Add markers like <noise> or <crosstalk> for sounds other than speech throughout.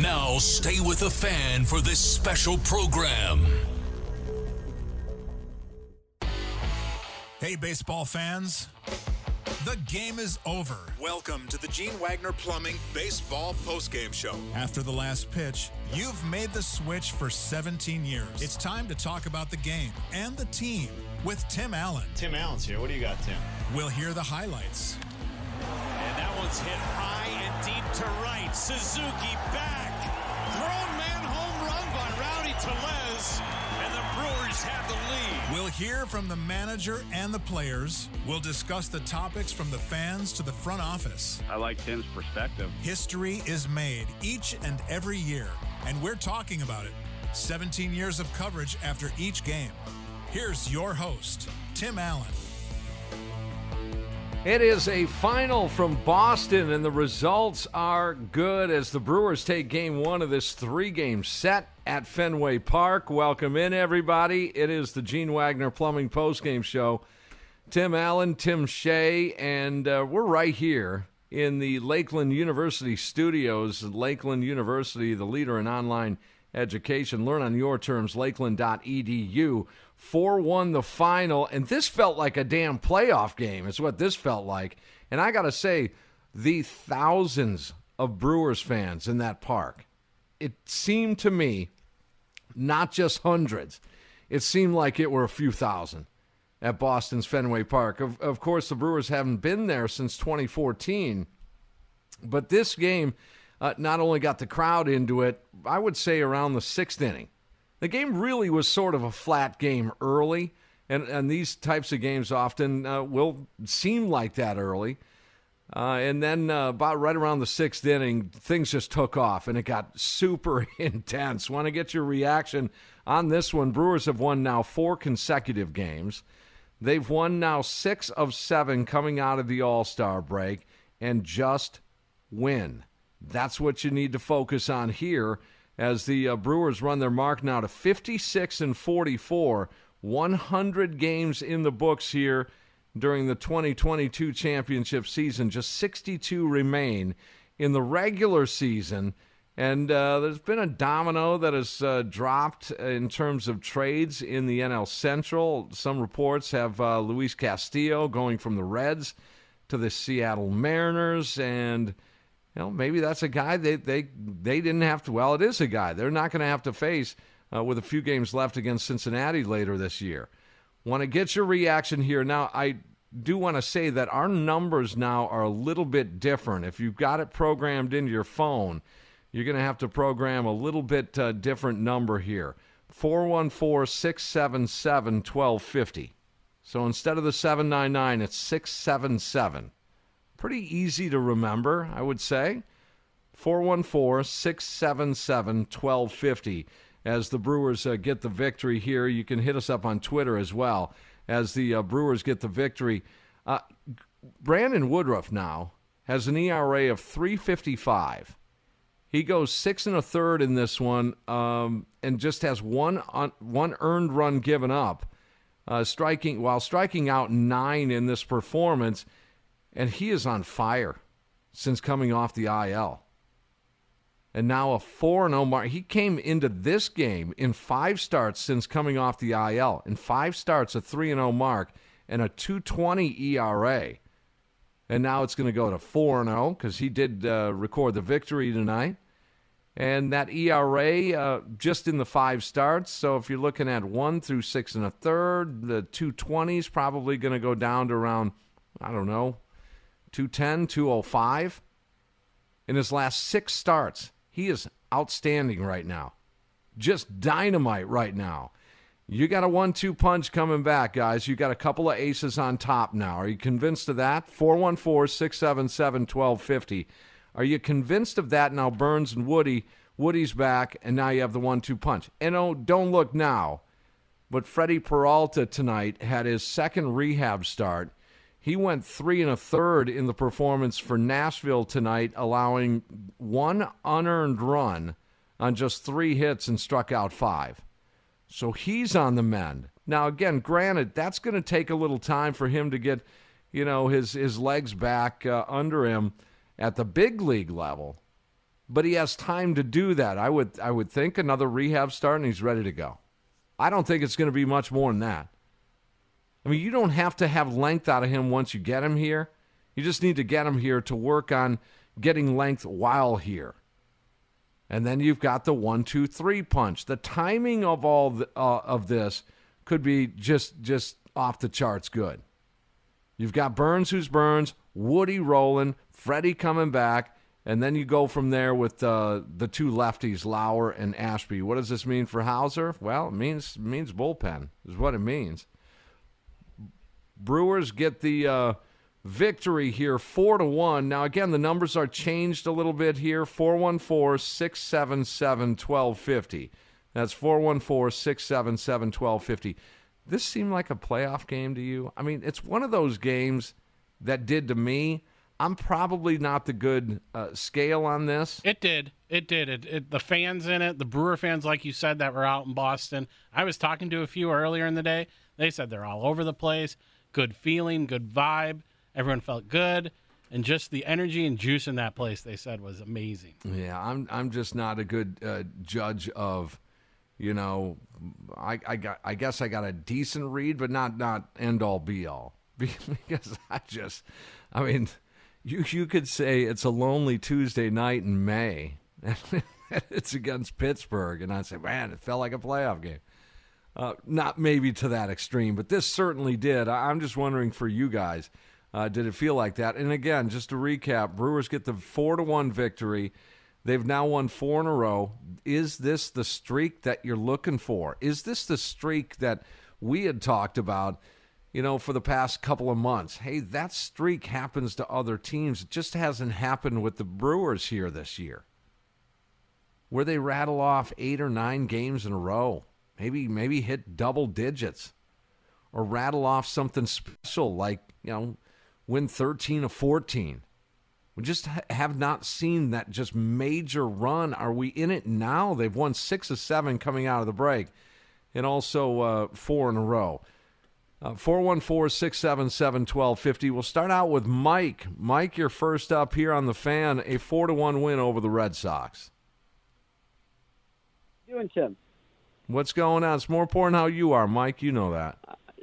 Now stay with the fan for this special program. Hey, baseball fans. The game is over. Welcome to the Gene Wagner Plumbing Baseball Postgame Show. After the last pitch, you've made the switch for 17 years. It's time to talk about the game and the team with Tim Allen. Tim Allen's here. What do you got, Tim? We'll hear the highlights. And that one's hit high and deep to right. Suzuki back. Thrown man home run by Rowdy Tellez. And the Brewers have the lead. We'll hear from the manager and the players. We'll discuss the topics from the fans to the front office. I like Tim's perspective. History is made each and every year, and we're talking about it. 17 years of coverage after each game. Here's your host, Tim Allen. It is a final from Boston, and the results are good as the Brewers take game one of this three game set at Fenway Park. Welcome in, everybody. It is the Gene Wagner Plumbing Postgame Show. Tim Allen, Tim Shea, and uh, we're right here in the Lakeland University studios. Lakeland University, the leader in online education. Learn on your terms, lakeland.edu. 4 1 the final, and this felt like a damn playoff game, is what this felt like. And I got to say, the thousands of Brewers fans in that park, it seemed to me, not just hundreds, it seemed like it were a few thousand at Boston's Fenway Park. Of, of course, the Brewers haven't been there since 2014, but this game uh, not only got the crowd into it, I would say around the sixth inning. The game really was sort of a flat game early, and, and these types of games often uh, will seem like that early. Uh, and then uh, about right around the sixth inning, things just took off and it got super <laughs> intense. Want to get your reaction on this one? Brewers have won now four consecutive games. They've won now six of seven coming out of the All Star break and just win. That's what you need to focus on here as the uh, Brewers run their mark now to 56 and 44, 100 games in the books here during the 2022 championship season. Just 62 remain in the regular season. And uh, there's been a domino that has uh, dropped in terms of trades in the NL Central. Some reports have uh, Luis Castillo going from the Reds to the Seattle Mariners, and you know maybe that's a guy they they they didn't have to. Well, it is a guy they're not going to have to face uh, with a few games left against Cincinnati later this year. Want to get your reaction here now? I do want to say that our numbers now are a little bit different. If you've got it programmed into your phone you're going to have to program a little bit uh, different number here 414 677 1250. So instead of the 799, it's 677. Pretty easy to remember, I would say. 414 677 1250. As the Brewers uh, get the victory here, you can hit us up on Twitter as well as the uh, Brewers get the victory. Uh, Brandon Woodruff now has an ERA of 355. He goes six and a third in this one, um, and just has one on, one earned run given up, uh, striking while striking out nine in this performance, and he is on fire since coming off the IL. and now a 4 0 mark. He came into this game in five starts since coming off the IL. In five starts, a 3 0 mark and a 220 ERA. And now it's going to go to 4 0 because he did uh, record the victory tonight. And that ERA uh, just in the five starts. So if you're looking at one through six and a third, the 220 is probably going to go down to around, I don't know, 210, 205. In his last six starts, he is outstanding right now. Just dynamite right now. You got a one two punch coming back, guys. You got a couple of aces on top now. Are you convinced of that? 414 677 1250. Are you convinced of that now? Burnes and Woody. Woody's back, and now you have the one two punch. And oh, don't look now, but Freddie Peralta tonight had his second rehab start. He went three and a third in the performance for Nashville tonight, allowing one unearned run on just three hits and struck out five. So he's on the mend. Now, again, granted, that's going to take a little time for him to get, you know, his his legs back uh, under him at the big league level. But he has time to do that. I would I would think another rehab start and he's ready to go. I don't think it's going to be much more than that. I mean, you don't have to have length out of him once you get him here. You just need to get him here to work on getting length while here. And then you've got the one, two, three punch. The timing of all the, uh, of this could be just just off the charts good. You've got Burnes, who's Burnes, Woody rolling, Freddie coming back, and then you go from there with uh, the two lefties, Lauer and Ashby. What does this mean for Houser? Well, it means means bullpen is what it means. Brewers get the uh, victory here, four to one. Now again, the numbers are changed a little bit here. 414-677-1250. That's 414-677-1250. This seemed like a playoff game to you? I mean, it's one of those games that did to me. I'm probably not the good uh, scale on this. It did. It did. It, it, the fans in it, the Brewer fans, like you said, that were out in Boston. I was talking to a few earlier in the day. They said they're all over the place good feeling, good vibe. Everyone felt good, and just the energy and juice in that place. They said was amazing. Yeah, I'm I'm just not a good uh, judge of, you know, I I got I guess I got a decent read, but not not end all be all <laughs> because I just, I mean, you you could say it's a lonely Tuesday night in May. <laughs> And it's against Pittsburgh, and I say, man, it felt like a playoff game. Uh, not maybe to that extreme, but this certainly did. I- am just wondering for you guys, uh, did it feel like that? And again, just to recap, Brewers get the four to one victory. They've now won four in a row. Is this the streak that you're looking for? Is this the streak that we had talked about? You know, for the past couple of months. Hey, that streak happens to other teams. It just hasn't happened with the Brewers here this year, where they rattle off eight or nine games in a row. Maybe maybe hit double digits or rattle off something special like, you know, win 13 of 14. We just ha- have not seen that just major run. Are we in it now? They've won six of seven coming out of the break and also uh, four in a row. Uh, 414 677 1250. We'll start out with Mike. Mike, you're first up here on the fan. A 4 to 1 win over the Red Sox. doing, Tim? What's going on? It's more important how you are, Mike. You know that.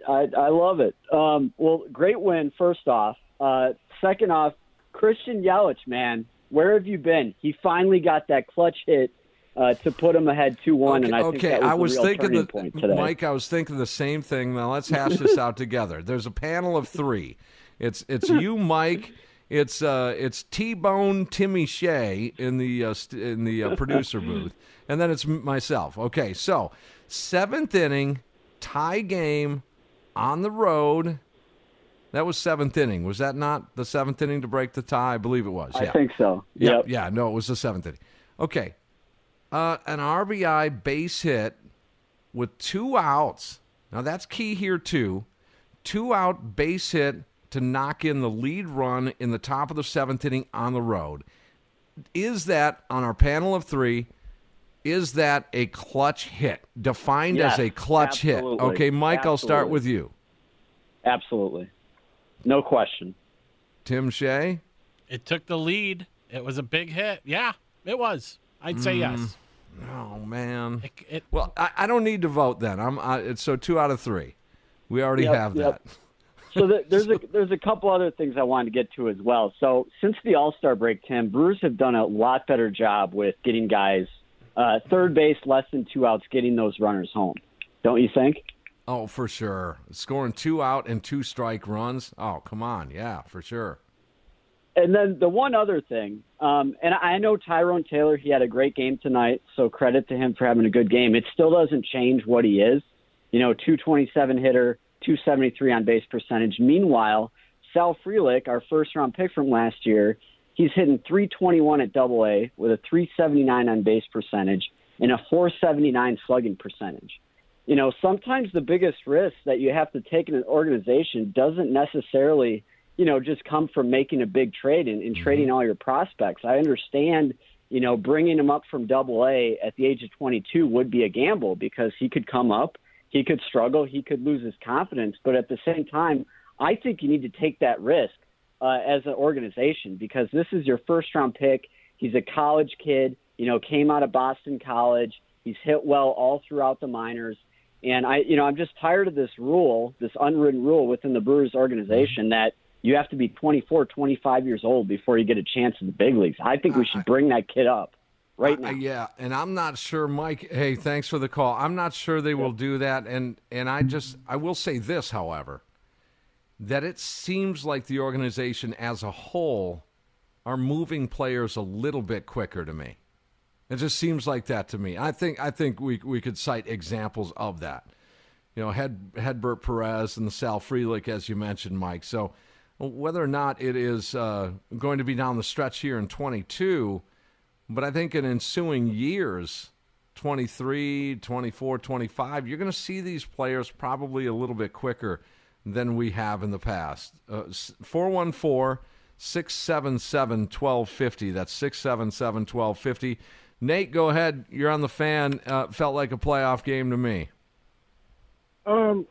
I, I love it. Um, well, great win, first off. Uh, second off, Christian Yelich, man, where have you been? He finally got that clutch hit uh, to put him ahead 2 1. Okay, and I think okay. that was, I was the real thinking turning the, point today. Mike. I was thinking the same thing. Now let's hash this out <laughs> together. There's a panel of three. It's it's you, Mike. It's uh it's T Bone Timmy Shea in the uh, st- in the uh, producer <laughs> booth, and then it's myself. Okay, so seventh inning tie game on the road. That was seventh inning. Was that not the seventh inning to break the tie? I believe it was. I yeah. think so. Yeah, Yep. yeah, no, it was the seventh inning. Okay, uh, an RBI base hit with two outs. Now that's key here too. Two out base hit to knock in the lead run in the top of the seventh inning on the road. Is that on our panel of three? Is that a clutch hit? Defined Yes, as a clutch absolutely. hit. Okay, Mike, I'll start with you. Absolutely. No question. Tim Shea. It took the lead. It was a big hit. Yeah, it was. I'd say yes. Oh man. It, it, Well, I, I don't need to vote then. I'm uh, it's so two out of three. We already Yep, have yep. that. So the, there's a there's a couple other things I wanted to get to as well. So since the All Star break, Tim Brewers have done a lot better job with getting guys uh, third base, less than two outs, getting those runners home. Don't you think? Oh, for sure. Scoring two out and two strike runs. Oh, come on. Yeah, for sure. And then the one other thing, um, and I know Tyrone Taylor, he had a great game tonight, so credit to him for having a good game. It still doesn't change what he is. You know, 227 hitter, 273 on base percentage. Meanwhile, Sal Frelick, our first round pick from last year, he's hitting 321 at double A with a 379 on base percentage and a 479 slugging percentage. You know, sometimes the biggest risk that you have to take in an organization doesn't necessarily you know, just come from making a big trade and, and mm-hmm. trading all your prospects. I understand, you know, bringing him up from double A at the age of 22 would be a gamble because he could come up, he could struggle, he could lose his confidence. But at the same time, I think you need to take that risk uh, as an organization because this is your first round pick. He's a college kid, you know, came out of Boston College. He's hit well all throughout the minors. And I, you know, I'm just tired of this rule, this unwritten rule within the Brewers organization that you have to be 24, 25 years old before you get a chance in the big leagues. I think we should bring that kid up right now. Uh, yeah, and I'm not sure, Mike. Hey, thanks for the call. I'm not sure they will do that, and and I just I will say this, however, that it seems like the organization as a whole are moving players a little bit quicker to me. It just seems like that to me. I think I think we we could cite examples of that. You know, had Hedbert Perez and the Sal Frelick, as you mentioned, Mike. So whether or not it is uh, going to be down the stretch here in 22, but I think in ensuing years, 23, 24, 25, you're going to see these players probably a little bit quicker than we have in the past. Uh, 414 677 1250. That's 677 1250. Nate, go ahead. You're on the fan. Uh, felt like a playoff game to me. Um,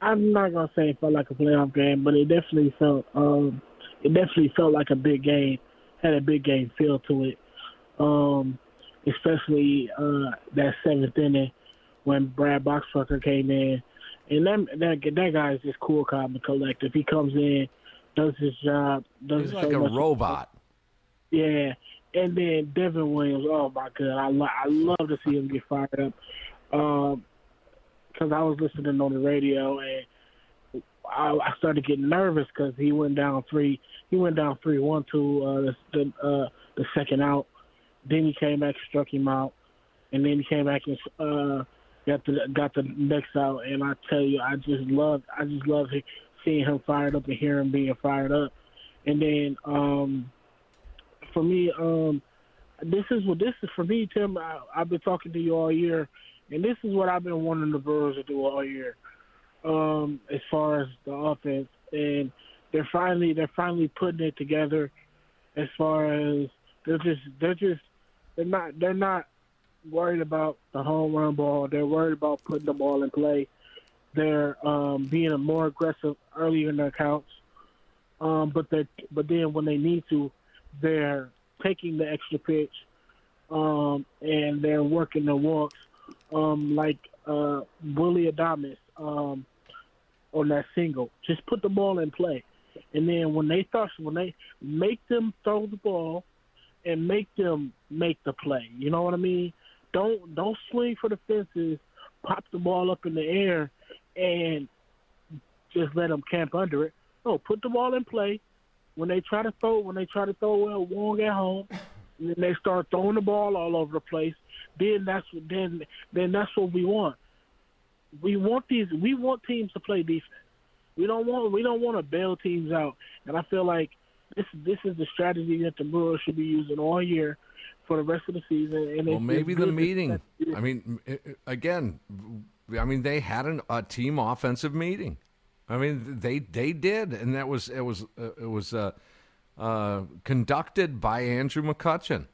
I'm not gonna say it felt like a playoff game, but it definitely felt um, it definitely felt like a big game. Had a big game feel to it. Um, especially uh, that seventh inning when Brad Boxberger came in, and that that that guy is just cool, calm, and collective. He comes in, does his job, does He's so like a robot. Yeah, and then Devin Williams. Oh my god, I lo- I love to see him get fired up. Um, because I was listening on the radio and I, I started getting nervous because he went down three. He went down three one to uh, the the, uh, the second out. Then he came back, struck him out, and then he came back and uh, got the got the next out. And I tell you, I just love I just love seeing him fired up and hearing him being fired up. And then um, for me, um, this is what this is for me, Tim. I, I've been talking to you all year, and this is what I've been wanting the Brewers to do all year, um, as far as the offense. And they're finally they're finally putting it together. As far as they're just they're just they're not they're not worried about the home run ball. They're worried about putting the ball in play. They're um, being more aggressive earlier in their counts. Um, but they but then when they need to, they're taking the extra pitch um, and they're working the walks um, like uh, Willy Adames um, on that single. Just put the ball in play, and then when they throw, when they make them throw the ball and make them make the play. You know what I mean? Don't don't swing for the fences. Pop the ball up in the air and just let them camp under it. No, put the ball in play. When they try to throw, when they try to throw well, Wong at home, and then they start throwing the ball all over the place. Then that's then then that's what we want. We want these. We want teams to play defense. We don't want we don't want to bail teams out. And I feel like this this is the strategy that the Brewers should be using all year for the rest of the season. And Well, maybe the meeting. I mean, again, I mean, they had an, a team offensive meeting. I mean, they they did, and that was it was uh, it was uh, uh, conducted by Andrew McCutchen.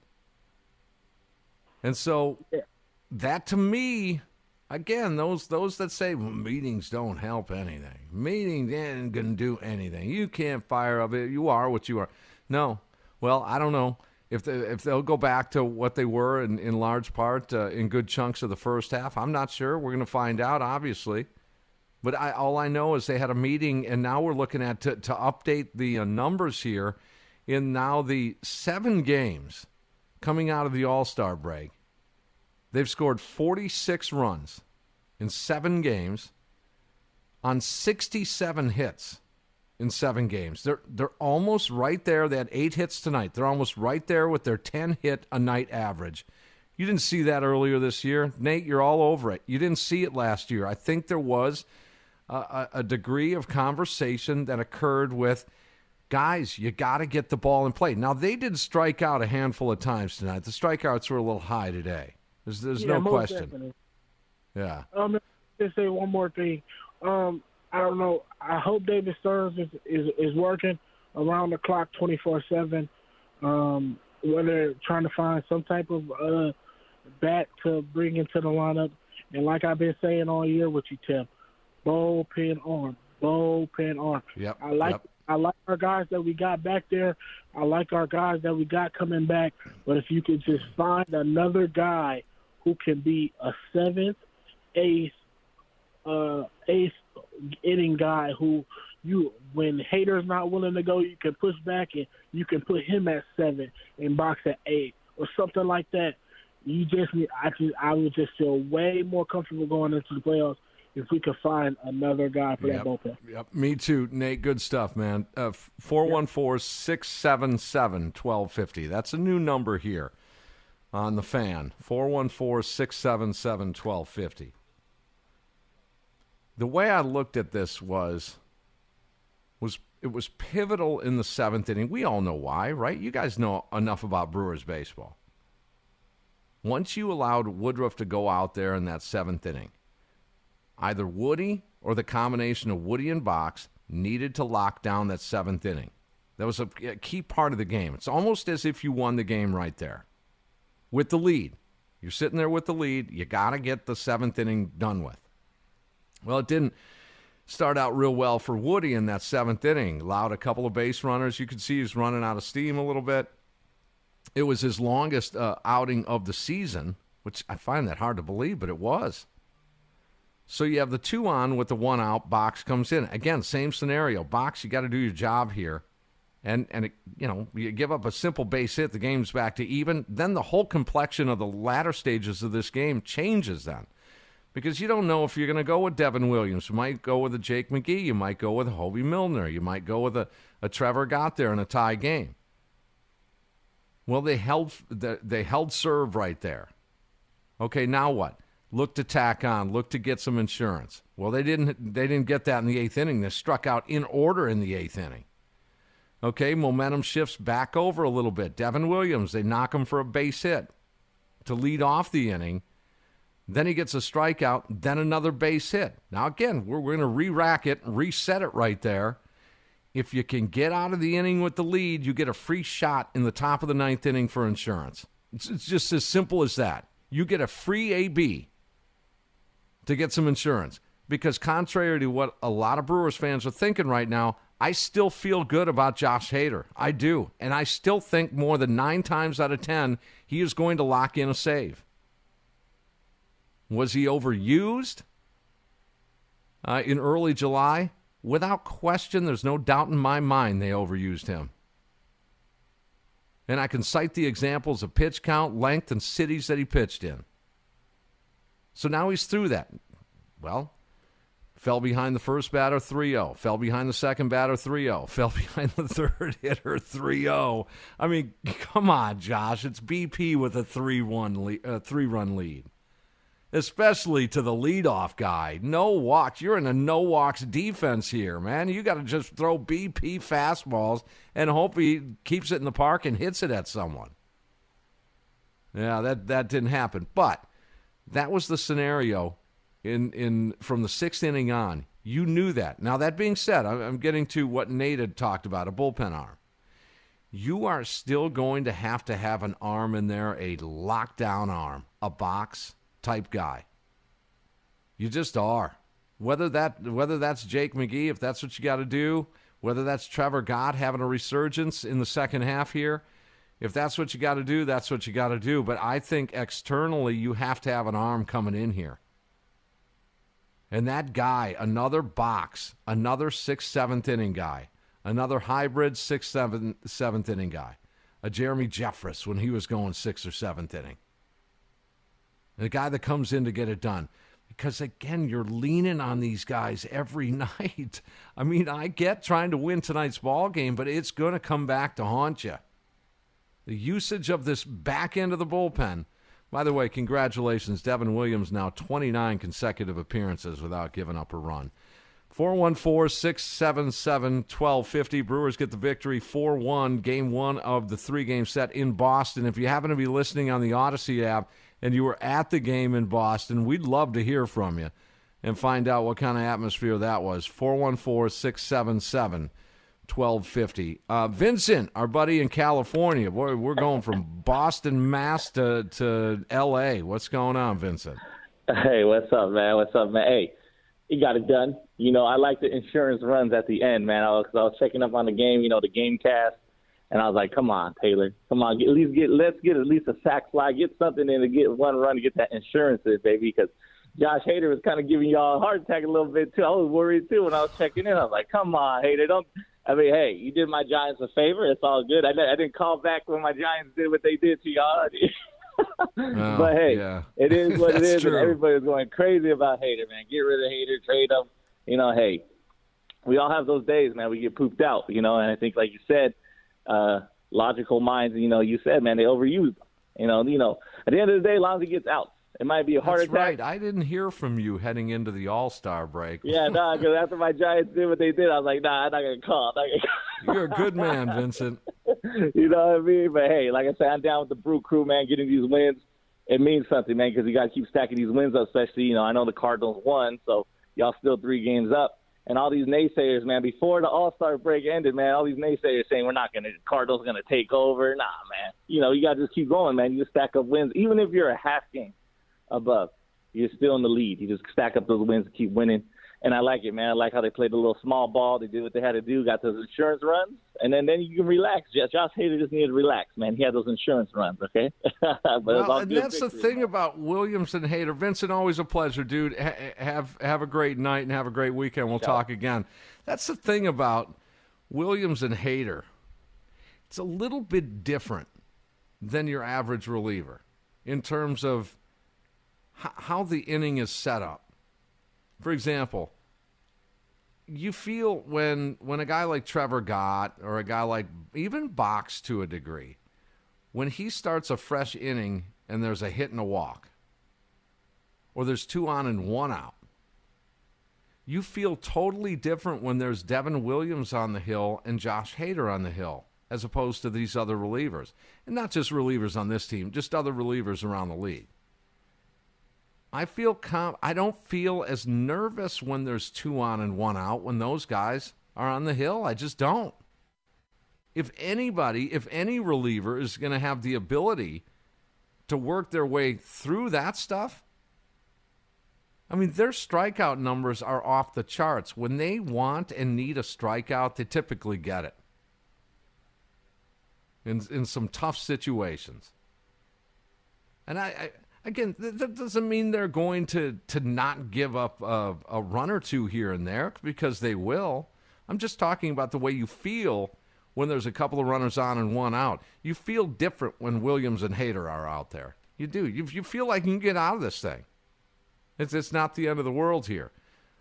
And so, that to me, again, those those that say well, meetings don't help anything, meetings ain't gonna do anything. You can't fire up it. You are what you are. No, well, I don't know. If they, if they'll go back to what they were in, in large part uh, in good chunks of the first half, I'm not sure. We're going to find out, obviously. But I, all I know is they had a meeting, and now we're looking at to, to update the uh, numbers here in now the seven games coming out of the All Star break. They've scored 46 runs in seven games on 67 hits in seven games. They're they're almost right there. They had eight hits tonight. They're almost right there with their 10 hit a night average. You didn't see that earlier this year, Nate. You're all over it. You didn't see it last year. I think there was a, a degree of conversation that occurred with guys. You got to get the ball in play. Now they did strike out a handful of times tonight. The strikeouts were a little high today. There's there's Yeah, no question. definitely. Yeah. Um, just say one more thing. Um, I don't know. I hope David Stearns is is, is working around the clock, twenty four seven. Um, whether trying to find some type of uh, bat to bring into the lineup, and like I've been saying all year with you, Tim, bullpen arm, bullpen arm. Yep. I like yep. I like our guys that we got back there. I like our guys that we got coming back. But if you could just find another guy who can be a seventh, eighth, uh, eighth inning guy who you when Hader's not willing to go, you can push back and you can put him at seven and box at eight or something like that. You just need. I just I would just feel way more comfortable going into the playoffs if we could find another guy for Yep. that bullpen. Yep. Me too, Nate. Good stuff, man. Uh, 414 677 1250. That's a new number here on the fan. 414 677 1250. The way I looked at this was was it was pivotal in the seventh inning. We all know why, right? You guys know enough about Brewers baseball. Once you allowed Woodruff to go out there in that seventh inning, either Woody or the combination of Woody and Box needed to lock down that seventh inning. That was a, a key part of the game. It's almost as if you won the game right there with the lead. You're sitting there with the lead. You got to get the seventh inning done with. Well, it didn't start out real well for Woody in that seventh inning. Allowed a couple of base runners. You could see he's running out of steam a little bit. It was his longest uh, outing of the season, which I find that hard to believe, but it was. So you have the two on with the one out. Box comes in again. Same scenario. Box, you got to do your job here, and and it, you know you give up a simple base hit. The game's back to even. Then the whole complexion of the latter stages of this game changes. Then because you don't know if you're going to go with Devin Williams. You might go with a Jake McGee. You might go with a Hobie Milner. You might go with a, a Trevor Gott there in a tie game. Well, they held they held serve right there. Okay, now what? Look to tack on. Look to get some insurance. Well, they didn't. They didn't get that in the eighth inning. They struck out in order in the eighth inning. Okay, momentum shifts back over a little bit. Devin Williams, they knock him for a base hit to lead off the inning. Then he gets a strikeout, then another base hit. Now, again, we're, we're going to re rack it, reset it right there. If you can get out of the inning with the lead, you get a free shot in the top of the ninth inning for insurance. It's, it's just as simple as that. You get a free AB to get some insurance. Because, contrary to what a lot of Brewers fans are thinking right now, I still feel good about Josh Hader. I do. And I still think more than nine times out of 10, he is going to lock in a save. Was he overused uh, in early July? Without question, there's no doubt in my mind they overused him. And I can cite the examples of pitch count, length, and cities that he pitched in. So now he's through that. Well, fell behind the first batter 3 0, fell behind the second batter 3 0, <laughs> fell behind the third hitter 3 0. I mean, <laughs> come on, Josh. It's BP with a 3 1 uh, three run lead especially to the leadoff guy. No walks. You're in a no walks defense here, man. You got to just throw BP fastballs and hope he keeps it in the park and hits it at someone. Yeah, that that didn't happen, but that was the scenario in in from the sixth inning on. You knew that. Now that being said, I'm, getting to what Nate had talked about a bullpen arm. You are still going to have to have an arm in there, a lockdown arm, a box type guy. You just are. Whether that whether that's Jake McGee, if that's what you got to do, whether that's Trevor Gott having a resurgence in the second half here, If that's what you got to do, that's what you got to do. But I think externally, you have to have an arm coming in here. And that guy, another box, another sixth, seventh inning guy, another hybrid sixth, seventh, seventh inning guy, a Jeremy Jeffress when he was going sixth or seventh inning. The guy that comes in to get it done. Because again, you're leaning on these guys every <laughs> night. I mean, I get trying to win tonight's ball game, but it's going to come back to haunt you. The usage of this back end of the bullpen. By the way, congratulations, Devin Williams now 29 consecutive appearances without giving up a run. 414 677 1250. Brewers get the victory 4 1, game one of the three game set in Boston. If you happen to be listening on the Audacy app and you were at the game in Boston, we'd love to hear from you and find out what kind of atmosphere that was. 414 677 1250. Uh, Vincent, our buddy in California. Boy, we're going from Boston, Mass to, to L.A. What's going on, Vincent? Hey, what's up, man? What's up, man? Hey, you got it done. You know, I like the insurance runs at the end, man. I was, I was checking up on the game, you know, the game cast, and I was like, come on, Taylor, come on, get, at least get, let's get at least a sac fly, get something in to get one run to get that insurance in, baby, because Josh Hader was kind of giving y'all a heart attack a little bit too. I was worried too when I was checking in. I was like, come on, Hader, don't. I mean, hey, you did my Giants a favor. It's all good. I, I didn't call back when my Giants did what they did to y'all. <laughs> But hey, yeah. it is what it is, true. and everybody's going crazy about Hader, man. Get rid of Hader, trade him. You know, hey, we all have those days, man. We get pooped out, you know, and I think, like you said, uh, logical minds, you know, you said, man, they overuse. Them. You know, you know, at the end of the day, as long as he gets out, it might be a heart That's attack. right. I didn't hear from you heading into the All Star break. Yeah, nah, because <laughs> after my Giants did what they did, I was like, nah, I'm not gonna call. Not gonna call. <laughs> You're a good man, Vincent. <laughs> you know what I mean? But hey, like I said, I'm down with the Brew Crew, man. Getting these wins, it means something, man, because you got to keep stacking these wins up. Especially, you know, I know the Cardinals won, so y'all still three games up. And all these naysayers, man, before the All Star break ended, man, all these naysayers saying we're not gonna, Cardinals gonna take over. Nah, man. You know, you got to just keep going, man. You just stack up wins, even if you're a half game above, you're still in the lead. You just stack up those wins and keep winning. And I like it, man. I like how they played a little small ball. They did what they had to do, got those insurance runs, and then then you can relax. Josh Hader just needed to relax, man. He had those insurance runs, okay? <laughs> Well, and that's the thing about Williams and Hader. Vincent, always a pleasure, dude. Ha- have have a great night and have a great weekend. We'll talk again. That's the thing about Williams and Hader. It's a little bit different than your average reliever in terms of h- how the inning is set up. For example, you feel when when a guy like Trevor Gott or a guy like even Box to a degree, when he starts a fresh inning and there's a hit and a walk, or there's two on and one out, you feel totally different when there's Devin Williams on the hill and Josh Hader on the hill, as opposed to these other relievers. And not just relievers on this team, just other relievers around the league. I feel com- I don't feel as nervous when there's two on and one out when those guys are on the hill. I just don't. If anybody, if any reliever is going to have the ability to work their way through that stuff, I mean, their strikeout numbers are off the charts. When they want and need a strikeout, they typically get it in in some tough situations. And I, I again, th- that doesn't mean they're going to to not give up a, a run or two here and there because they will. I'm just talking about the way you feel when there's a couple of runners on and one out. You feel different when Williams and Hader are out there. You do. You, you feel like you can get out of this thing. It's, it's not the end of the world here.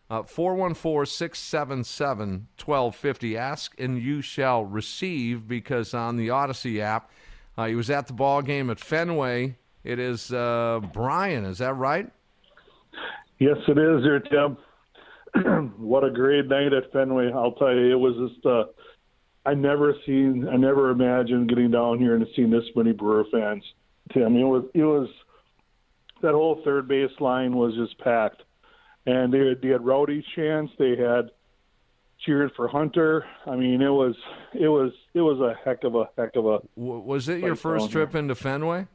Uh, 414 677 1250. Ask and you shall receive because on the Audacy app, uh, he was at the ball game at Fenway. It is uh, Brian, is that right? Yes, it is there, Tim. <clears throat> what a great night at Fenway! I'll tell you, it was just. Uh, I never seen, I never imagined getting down here and seeing this many Brewer fans. Tim, it was, it was that whole third base line was just packed, and they had, they had rowdy chants. They had cheered for Hunter. I mean, it was, it was, it was a heck of a heck of a. W- was it your first trip there. into Fenway?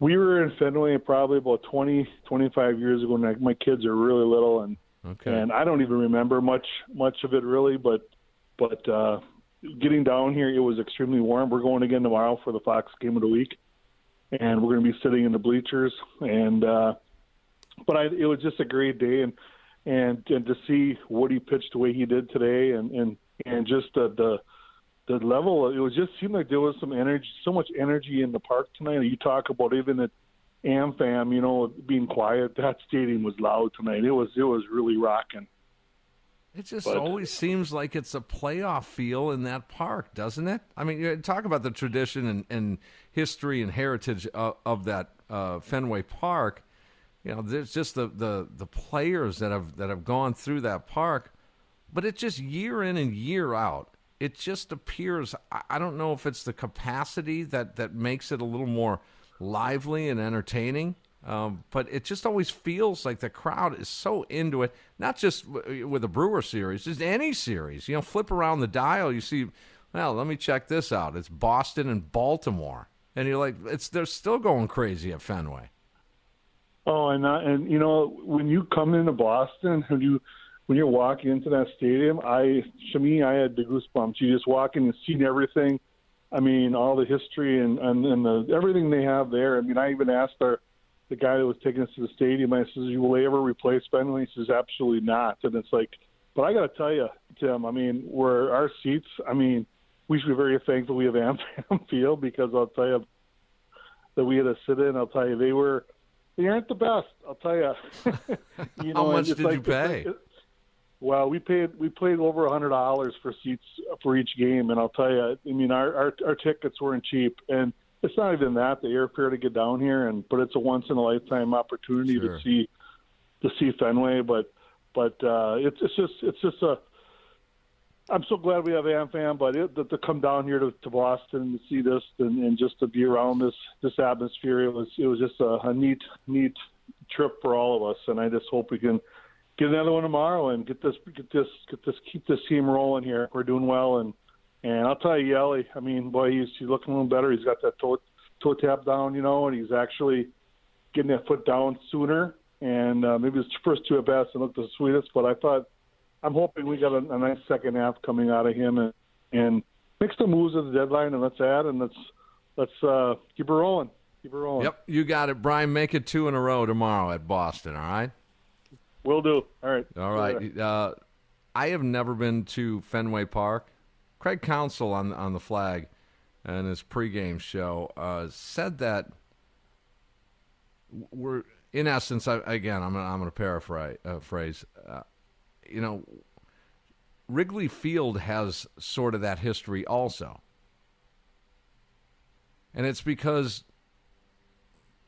We were in Fenway probably about 20, 25 years ago. And my kids are really little, and Okay. and I don't even remember much much of it really, but but uh, getting down here, it was extremely warm. We're going again tomorrow for the Fox game of the week, and we're going to be sitting in the bleachers. And uh, but I, it was just a great day, and and and to see Woody pitch the way he did today, and and and just the the the level, it was just seemed like there was some energy, so much energy in the park tonight. You talk about even at AmFam, you know, being quiet. That stadium was loud tonight. It was it was really rocking. It just But- always seems like it's a playoff feel in that park, doesn't it? I mean, you talk about the tradition and, and history and heritage of, of that uh, Fenway Park. You know, there's just the, the, the players that have that have gone through that park, but it's just year in and year out, it just appears. I, don't know if it's the capacity that that makes it a little more lively and entertaining. Um, but it just always feels like the crowd is so into it. Not just w- with the Brewer series, just any series. You know, flip around the dial, you see. Well, let me check this out. It's Boston and Baltimore, and you're like, it's they're still going crazy at Fenway. Oh, and uh, and you know when you come into Boston, when you when you're walking into that stadium, I to me I had the goosebumps. You just walk in and seeing everything. I mean, all the history and and, and the, everything they have there. I mean, I even asked our the guy that was taking us to the stadium. I says, "Will they ever replace Fenway?" He says, "Absolutely not." And it's like, but I got to tell you, Tim. I mean, where our seats. I mean, we should be very thankful we have <laughs> AmFam Field because I'll tell you that we had to sit in. I'll tell you they were they aren't the best. I'll tell you. <laughs> you How much did you like- pay? Well, we paid we paid over a hundred dollars for seats for each game, and I'll tell you, I mean, our, our our tickets weren't cheap, and it's not even that the airfare to get down here, and but it's a once in a lifetime opportunity Sure. to see to see Fenway, but but uh, it's it's just it's just a. I'm so glad we have AmFam, but it, to, to come down here to, to Boston and to see this and, and just to be around this this atmosphere, it was it was just a, a neat neat trip for all of us, and I just hope we can get another one tomorrow and get this get this get this keep this team rolling here. We're doing well, and and I'll tell you, Yelly. I mean, boy, he's he's looking a little better. He's got that toe toe tap down, you know, and he's actually getting that foot down sooner. And uh, maybe his first two at bats didn't look the sweetest, but I thought I'm hoping we got a, a nice second half coming out of him and and make some moves at the deadline and let's add and let's let's uh, keep it rolling. Keep it rolling. Yep, you got it, Brian. Make it two in a row tomorrow at Boston. All right. Will do. All right. All right. Uh, I have never been to Fenway Park. Craig Counsell on on the flag and his pregame show uh, said that we're in essence. I, again, I'm gonna, I'm going to paraphrase. Uh, phrase. Uh, you know, Wrigley Field has sort of that history also, and it's because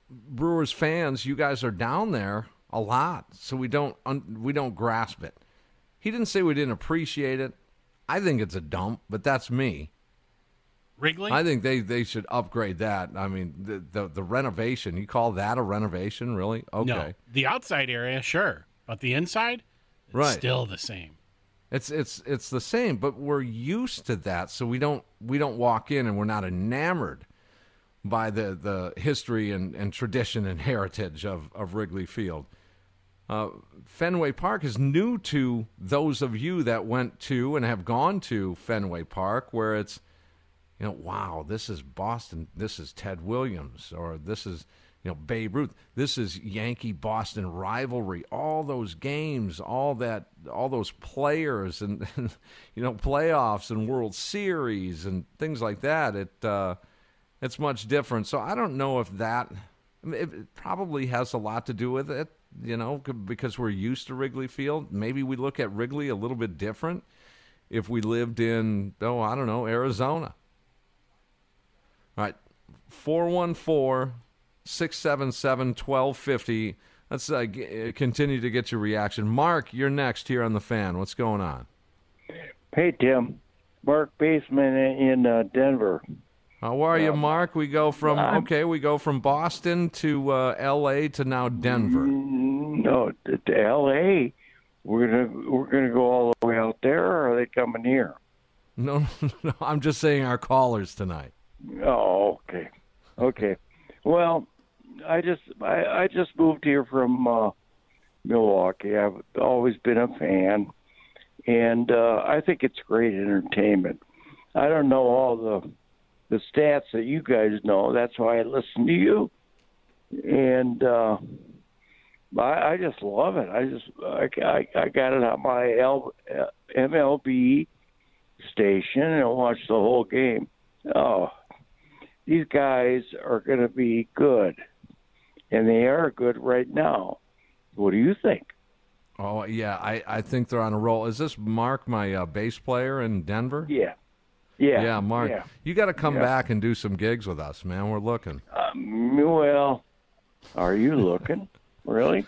Brewers fans, you guys are down there a lot, so we don't un- we don't grasp it. He didn't say we didn't appreciate it. I think it's a dump, but that's me. Wrigley? I think they, they should upgrade that. I mean, the, the the renovation. You call that a renovation, really? Okay, No. The outside area, sure. But the inside, it's Right. still the same. It's it's it's the same, but we're used to that, so we don't we don't walk in and we're not enamored by the, the history and, and tradition and heritage of, of Wrigley Field. Uh, Fenway Park is new to those of you that went to and have gone to Fenway Park, where it's, you know, wow, this is Boston, this is Ted Williams, or this is, you know, Babe Ruth, this is Yankee Boston rivalry, all those games, all that, all those players, and, <laughs> and you know, playoffs and World Series and things like that. It, uh, it's much different. So I don't know if that it probably has a lot to do with it, you know, because we're used to Wrigley Field. Maybe we look at Wrigley a little bit different if we lived in, oh, I don't know, Arizona. All right, 414 677 1250. Let's uh, g- uh, continue to get your reaction. Mark, you're next here on the fan. What's going on? Hey, Tim. Mark Baseman in uh, Denver. How are you, Mark? We go from okay, we go from Boston to uh, L.A. to now Denver. No, to, to L.A. We're gonna we're gonna go all the way out there, or are they coming here? <laughs> No, no, I'm just saying our callers tonight. Oh, okay, okay. Well, I just I, I just moved here from uh, Milwaukee. I've always been a fan, and uh, I think it's great entertainment. I don't know all the the stats that you guys know. That's why I listen to you, and uh, I, I just love it. I just I, I, I got it on my L, uh, MLB station and I watched the whole game. Oh, these guys are going to be good, and they are good right now. What do you think? Oh yeah, I, I think they're on a roll. Is this Mark, my uh, bass player in Denver? Yeah, yeah, yeah. Mark, yeah. you got to come Yeah. back and do some gigs with us, man. We're looking. Um, well, are you looking? <laughs> really?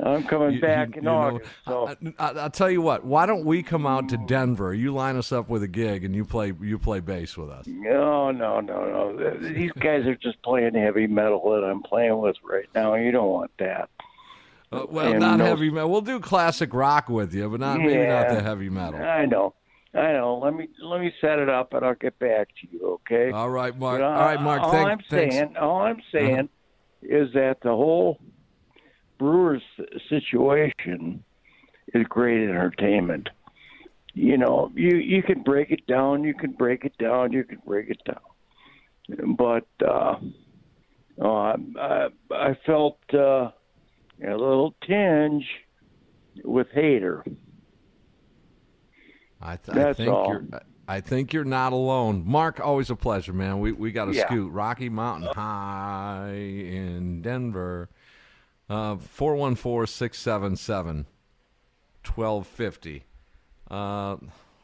I'm coming You- back you- in you know, August. So I, I'll tell you what. Why don't we come out to Denver? You line us up with a gig, and you play you play bass with us. no, no, no, no. These guys are just playing heavy metal that I'm playing with right now. You don't want that. Uh, well, And not no- heavy metal. We'll do classic rock with you, but not maybe not the heavy metal. I know. I know. Let me let me set it up, and I'll get back to you. Okay. All right, Mark. But, uh, All right, Mark. All thank- I'm thanks. Uh-huh. saying, all I'm saying, is that the whole Brewers situation is great entertainment. You know, you you can break it down, you can break it down, you can break it down. But uh, oh, I, I, I felt uh, a little tinge with Hader. I, th- I think all. you're. I think you're not alone, Mark. Always a pleasure, man. We we got to Yeah. scoot Rocky Mountain High in Denver. Uh, Four one four six seven seven twelve fifty. Uh,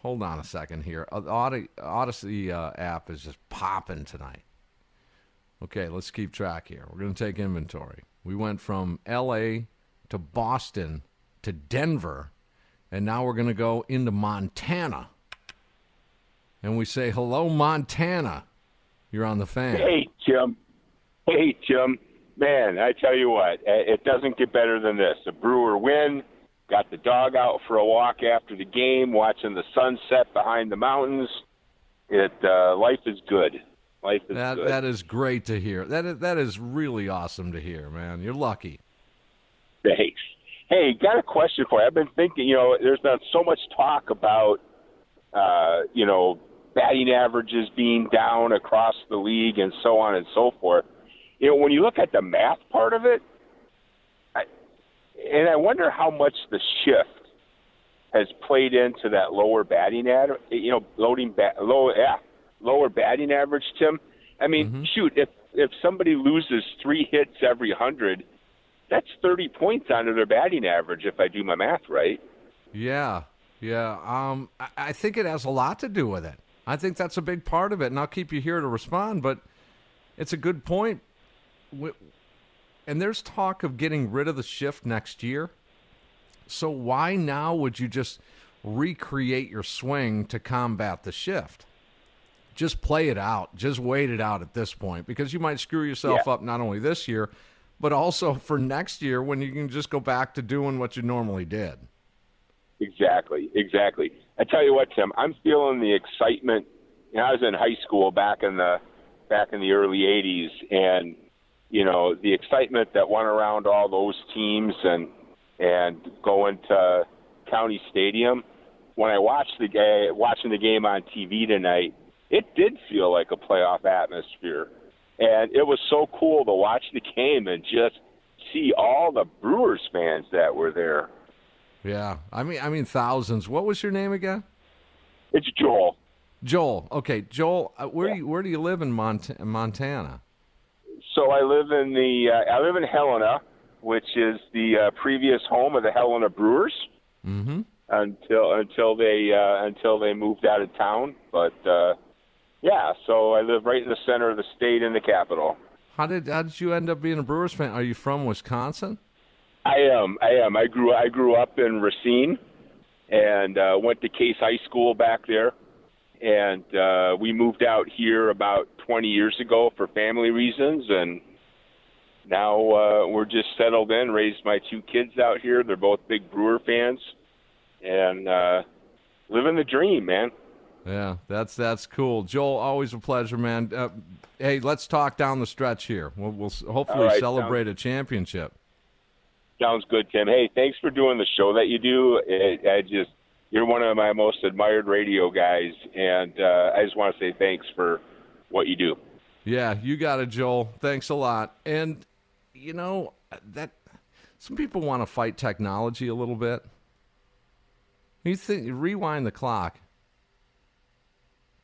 hold on a second here. Uh, the Audacy uh, app is just popping tonight. Okay, let's keep track here. We're going to take inventory. We went from L.A. to Boston to Denver, and now we're going to go into Montana. And we say, hello, Montana. You're on the fan. Hey, Jim. Hey, Jim. Man, I tell you what, eh, it doesn't get better than this. The Brewer win, got the dog out for a walk after the game, watching the sunset behind the mountains. It uh, life is good. Life is That good. that is great to hear. That is, that is really awesome to hear, man. You're lucky. Thanks. Hey, got a question for you. I've been thinking, you know, there's been so much talk about, uh, you know, batting averages being down across the league and so on and so forth. You know, when you look at the math part of it, I, and I wonder how much the shift has played into that lower batting ad, you know, loading bat, low, yeah, lower batting average, Tim. I mean, shoot, if if somebody loses three hits every hundred, that's thirty points onto their batting average if I do my math right. Yeah, yeah. Um, I, I think it has a lot to do with it. I think that's a big part of it, and I'll keep you here to respond. But it's a good point. And there's talk of getting rid of the shift next year. So why now would you just recreate your swing to combat the shift? Just play it out. Just wait it out at this point because you might screw yourself Yeah. up not only this year, but also for next year when you can just go back to doing what you normally did. Exactly, exactly. I tell you what, Tim, I'm feeling the excitement. You know, I was in high school back in the back in the early '80s, and you know the excitement that went around all those teams and and going to County Stadium. When I watched the game, watching the game on TV tonight, it did feel like a playoff atmosphere, and it was so cool to watch the game and just see all the Brewers fans that were there. Yeah, I mean, I mean thousands. What was your name again? It's Joel. Joel. Okay, Joel. Uh, where do you, where do you live in Mont- Montana? So I live in the uh, I live in Helena, which is the uh, previous home of the Helena Brewers Mm-hmm. until until they uh, until they moved out of town. But uh, yeah, so I live right in the center of the state in the capital. How did how did you end up being a Brewers fan? Are you from Wisconsin? I am. I am. I grew. I grew up in Racine, and uh, went to Case High School back there, and uh, we moved out here about 20 years ago for family reasons, and now uh, we're just settled in. Raised my two kids out here. They're both big Brewer fans, and uh, living the dream, man. Yeah, that's that's cool. Joel, always a pleasure, man. Uh, hey, let's talk down the stretch here. We'll, we'll hopefully right, celebrate a championship. Sounds good, Tim. Hey, thanks for doing the show that you do. It, I just you're one of my most admired radio guys, and uh, I just want to say thanks for what you do. Yeah, you got it, Joel. Thanks a lot. And you know that some people want to fight technology a little bit. You think rewind the clock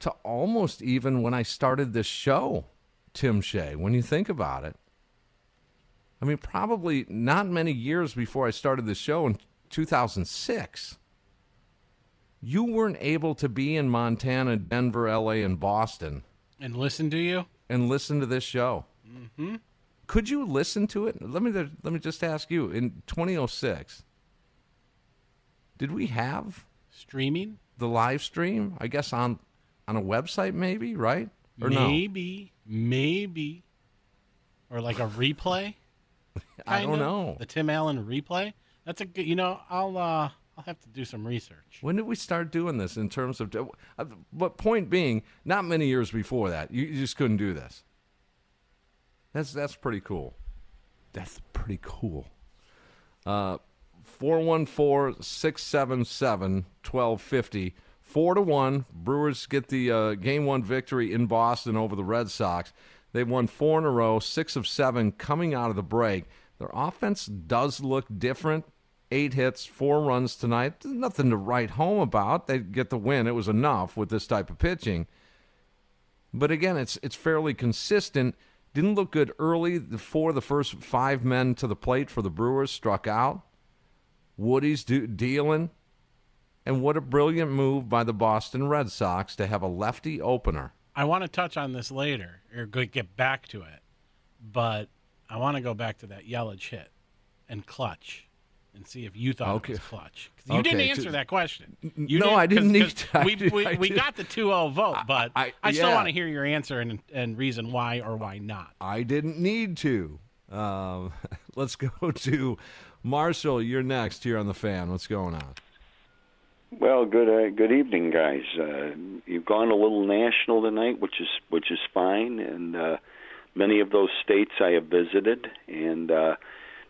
to almost even when I started this show, Tim Shea. When you think about it, I mean, probably not many years before I started this show in 2006 you weren't able to be in Montana, Denver, LA, and Boston And listen to you. and listen to this show. Mm-hmm. Could you listen to it? Let me let me just ask you. In 2006, did we have streaming the live stream? I guess on on a website, maybe right or no? maybe, maybe, or like a replay. <laughs> I don't kinda? know. The Tim Allen replay. That's a good. You know, I'll uh, I'll have to do some research. When did we start doing this in terms of? uh, But point being, not many years before that, you, just couldn't do this. That's that's pretty cool. That's pretty cool. Uh, 414-677-1250. Four to one. Brewers get the uh, game one victory in Boston over the Red Sox. They've won four in a row, six of seven coming out of the break. Their offense does look different. Eight hits, four runs tonight. Nothing to write home about. They get the win. It was enough with this type of pitching. But again, it's it's fairly consistent. Didn't look good early. The four, the first five men to the plate for the Brewers struck out. Woody's do, dealing, and what a brilliant move by the Boston Red Sox to have a lefty opener. I want to touch on this later, or get back to it, but I want to go back to that Yelich hit and clutch, and see if you thought Okay. it was clutch. You didn't answer that question. You no, I didn't 'cause- need 'cause <laughs> to. We, did- we, we got the 2-0 vote, but I, still yeah. want to hear your answer and, and reason why or why not. I didn't need to. Um, <laughs> let's go <laughs> to Marshall. You're next here on the fan. What's going on? Well, good uh, good evening, guys. Uh, you've gone a little national tonight, which is which is fine, and uh, many of those states I have visited and uh,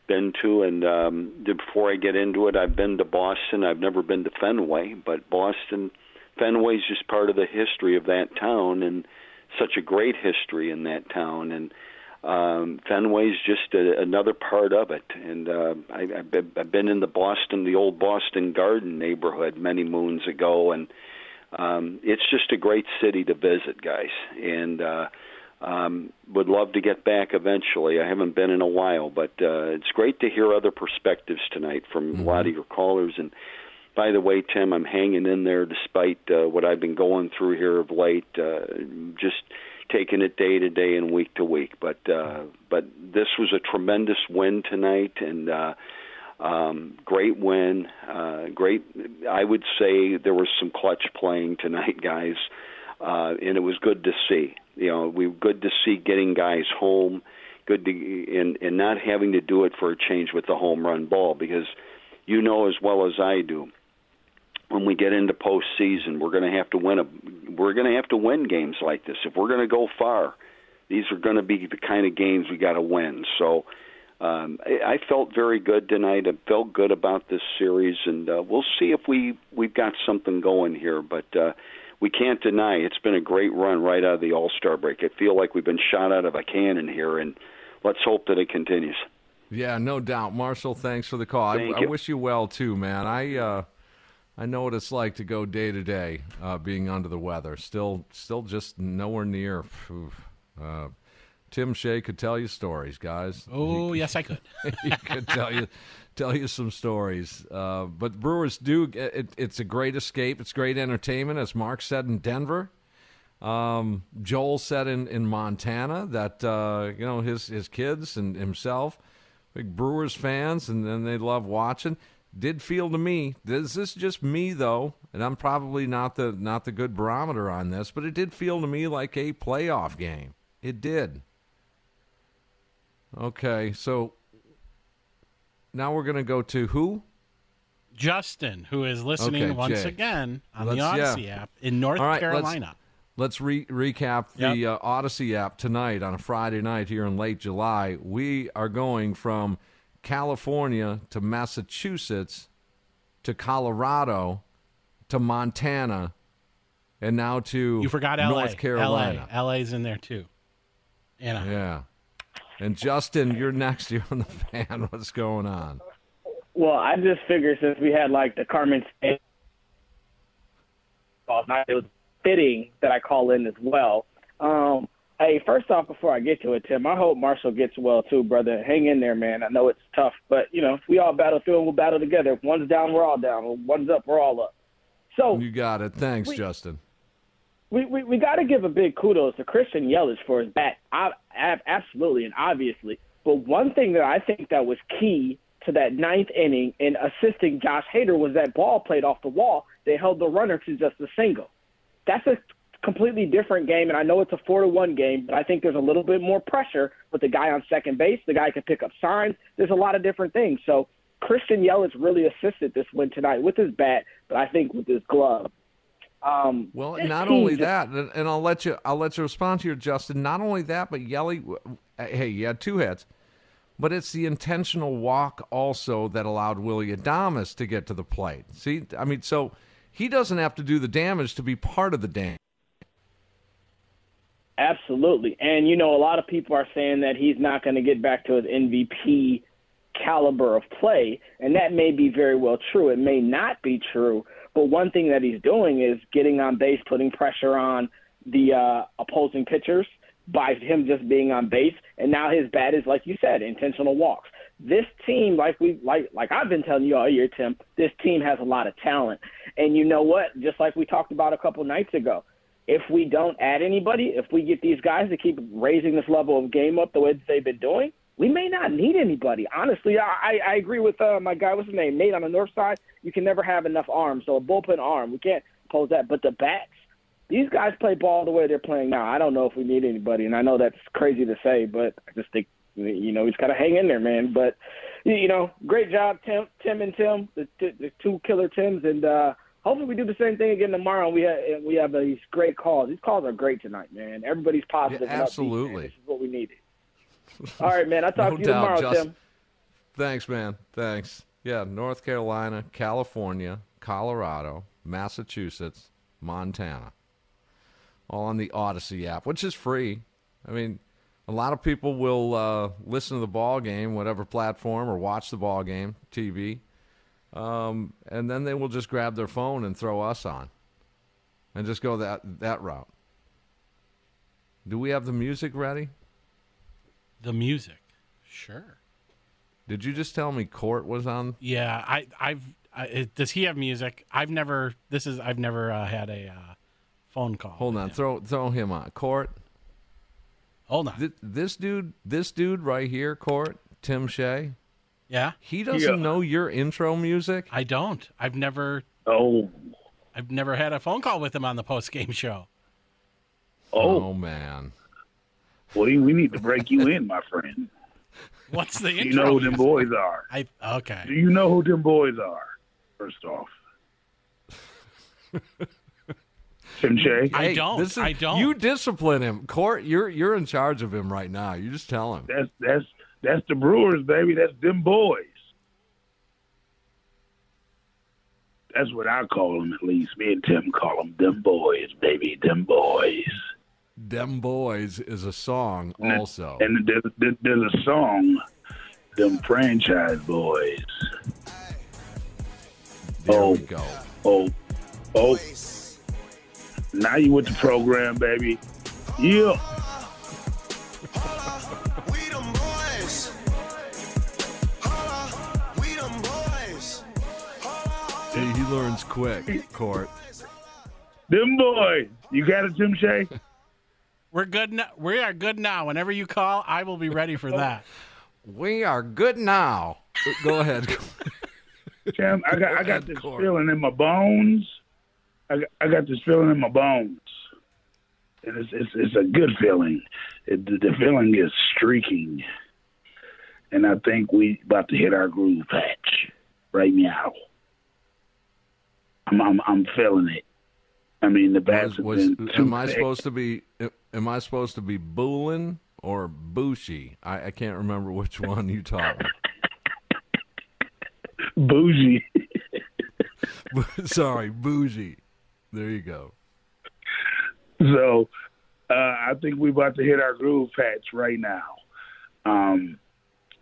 been to. And um, before I get into it, I've been to Boston. I've never been to Fenway, but Boston, Fenway's just part of the history of that town, and such a great history in that town. And um, Fenway's just a, another part of it. And uh, I, I've, been, I've been in the Boston, the old Boston Garden neighborhood many moons ago, and um, it's just a great city to visit, guys. And uh, um, would love to get back eventually. I haven't been in a while, but uh, it's great to hear other perspectives tonight from a lot of your callers. And by the way, Tim, I'm hanging in there despite uh, what I've been going through here of late. Uh, just taking it day to day and week to week. But uh, but this was a tremendous win tonight, and uh, um, great win. Uh, great. I would say there was some clutch playing tonight, guys, uh, and it was good to see. You know, we good to see getting guys home. Good to and and not having to do it for a change with the home run ball because you know as well as I do when we get into postseason, we're going to have to win a we're going to have to win games like this. If we're going to go far, these are going to be the kind of games we got to win. So um, I, I felt very good tonight. I felt good about this series, and uh, we'll see if we we've got something going here. But uh, we can't deny it's been a great run right out of the All Star break. I feel like we've been shot out of a cannon here, and let's hope that it continues. Yeah, no doubt. Marshall, thanks for the call. I, Thank I you. wish you well too, man. I uh, I know what it's like to go day to day, uh, being under the weather. Still, still just nowhere near. Uh, Tim Shea could tell you stories, guys. Oh, yes, I could. <laughs> he could tell you tell you some stories. Uh, but Brewers do. It, it's a great escape. It's great entertainment, as Mark said in Denver. Um, Joel said in, in Montana that uh, you know his his kids and himself, big Brewers fans, and then they love watching. Did feel to me Is this is just me though, and I'm probably not the not the good barometer on this, but it did feel to me like a playoff game. It did. Okay, so now we're going to go to who? Justin, who is listening Okay, once Jay. again on Let's- the Audacy yeah. app in North right, let's- Carolina. Let's, re- recap the uh, Audacy app tonight on a Friday night here in late July. We are going from California to Massachusetts to Colorado to Montana, and now to You forgot LA. North Carolina. LA. LA's in there too. Anaheim. Yeah. And Justin, you're next <laughs> year on the fan. What's going on? Well, I just figured since we had like the Carmen State off it was fitting that I call in as well. Um, hey, first off, before I get to it, Tim, I hope Marshall gets well too, brother. Hang in there, man. I know it's tough, but you know we all battle through and we'll battle together. If one's down, we're all down. If one's up, we're all up. So You got it. Thanks, We- Justin. we we, we got to give a big kudos to Christian Yelich for his bat, I, I, absolutely and obviously. But one thing that I think that was key to that ninth inning in assisting Josh Hader was that ball played off the wall. They held the runner to just a single. That's a completely different game, and I know it's a four to one game, but I think there's a little bit more pressure with the guy on second base. The guy can pick up signs. There's a lot of different things. So Christian Yelich really assisted this win tonight with his bat, but I think with his glove. Um, Well, not only just- that, and, and I'll let you I'll let you respond to your Justin. Not only that, but Yelly, hey, you had two hits, but it's the intentional walk also that allowed Willy Adames to get to the plate. See, I mean, so he doesn't have to do the damage to be part of the damage. Absolutely. And, you know, a lot of people are saying that he's not going to get back to his MVP caliber of play. And that may be very well true. It may not be true. But one thing that he's doing is getting on base, putting pressure on the uh, opposing pitchers by him just being on base. And now his bat is, like you said, intentional walks. This team, like we like like I've been telling you all year, Tim, this team has a lot of talent. And you know what? Just like we talked about a couple nights ago, if we don't add anybody, if we get these guys to keep raising this level of game up the way that they've been doing, we may not need anybody. Honestly, I, I agree with uh, my guy. What's his name? Nate on the north side. You can never have enough arms. So a bullpen arm, we can't pose that. But the bats, these guys play ball the way they're playing now. I don't know if we need anybody, and I know that's crazy to say, but I just think you know we just gotta hang in there, man. But you you know, great job, Tim, Tim and Tim, the, the two killer Tims, and uh, hopefully we do the same thing again tomorrow. And we have and we have these great calls. These calls are great tonight, man. Everybody's positive. Yeah, and upbeat, absolutely. This is what we needed. All right, man. I'll talk <laughs> no to you doubt, tomorrow, Justin. Tim. Thanks, man. Thanks. Yeah, North Carolina, California, Colorado, Massachusetts, Montana. All on the Audacy app, which is free. I mean, a lot of people will uh, listen to the ball game, whatever platform, or watch the ball game, TV, um, and then they will just grab their phone and throw us on, and just go that that route. Do we have the music ready? The music, sure. Did you just tell me Court was on? Yeah, I, I've. I, does he have music? I've never. This is. I've never uh, had a uh, phone call. Hold on, throw throw him on Court. Hold on. This, this dude, this dude right here, Court, Tim Shea. Yeah, he doesn't Yeah. know your intro music. I don't. I've never. Oh, I've never had a phone call with him on the post game show. Oh, oh man, We we need to break you in, my friend. <laughs> What's the You know who them boys are. I okay. Do you know who them boys are? First off, <laughs> Tim Shea. I Hey, don't. is- I don't. You discipline him, Court. You're you're in charge of him right now. You just tell him. That's that's that's the Brewers, baby. That's them boys. That's what I call them, at least. Me and Tim call them them boys, baby, them boys. Them Boys is a song also. And there's, there's a song, them franchise boys. There oh, we go. Oh, oh. Now you with the program, baby. Yeah. Learns quick, Court. Them boys. You got it, Tim Shea? <laughs> We're good. Now. We are good now. Whenever you call, I will be ready for that. <laughs> We are good now. Go ahead. <laughs> Tim, I got I got this feeling in my bones. I got, I got this feeling in my bones. And it's it's, it's a good feeling. It, the, the feeling is streaking. And I think we about to hit our groove patch right now. I'm I'm, I'm feeling it. I mean the bats Was, have been am I supposed to be? Am I supposed to be Boolin or Bushy? I, I can't remember which <laughs> one you taught me. bougie? <laughs> Sorry, bougie. There you go. So uh, I think we're about to hit our groove patch right now. Um,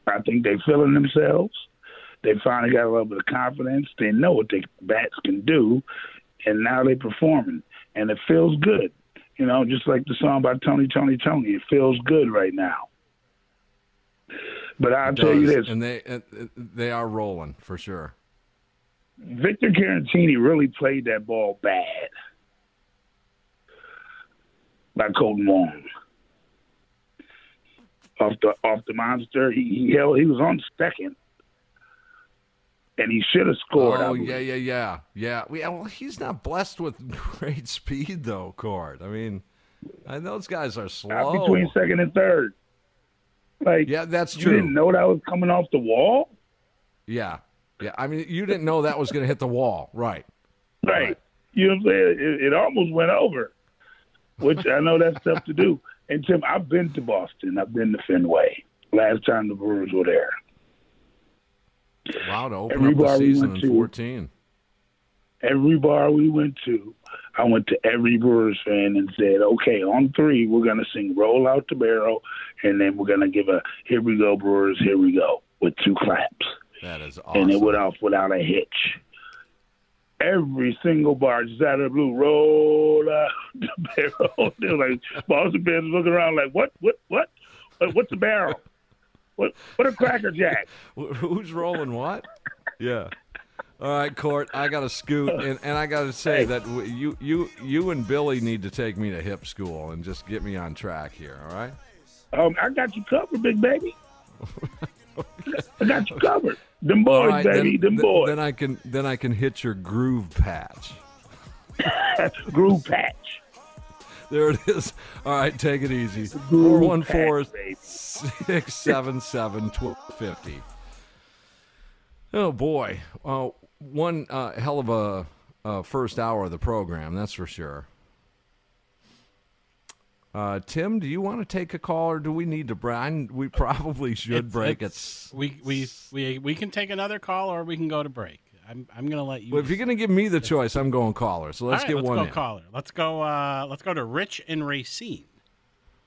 I think they're feeling themselves. They finally got a little bit of confidence. They know what their bats can do, and now they're performing, and it feels good. You know, just like the song by Tony, Tony, Tony. It feels good right now. But I'll tell you this: and they uh, they are rolling for sure. Victor Caratini really played that ball bad by Kolten Wong. Off the off the monster, he he, held, he was on second, and he should have scored. Oh yeah, yeah, yeah, yeah. Well, he's not blessed with <laughs> great speed though, Court. I mean, and those guys are slow. between second and third. Like yeah, that's true. you didn't know that was coming off the wall, Yeah, yeah. I mean, you didn't know that was going to hit the wall, right? right? You know what I'm saying? It, it almost went over, which I know that's tough to do. And Tim, I've been to Boston. I've been to Fenway. Last time the Brewers were there. Wow, to open Every up the bar we season went in to- 14. every bar we went to, I went to every Brewers fan and said, okay, on three, we're going to sing Roll Out the Barrel, and then we're going to give a Here We Go, Brewers, Here We Go, with two claps. That is awesome. And it went off without a hitch. Every single bar, just out of the blue, roll out the <laughs> barrel. <laughs> They're like, Boston fans looking around like, what, what, what? What- What's the barrel? What, what a Cracker Jack? <laughs> Who's rolling what? Yeah. All right, Court. I got to scoot, and, and I got to say that w- you you you and Billy need to take me to hip school and just get me on track here. All right. Um, I got you covered, big baby. <laughs> I got you covered. Them boys, right, baby, then, them th- boys. Then I can then I can hit your groove patch. <laughs> groove patch. There it is. All right, take it easy. groove 414 677 1250. Oh, boy. Uh, one uh, hell of a uh, first hour of the program, that's for sure. Uh, Tim, do you want to take a call or do we need to break? We probably <laughs> should It's- break it. it's- We, we we we can take another call or we can go to break. I'm I'm gonna let you. Well, if you're going to give me the choice, I'm going caller. So let's All right, get let's one go in. caller. Let's go. Uh, let's go to Rich in Racine.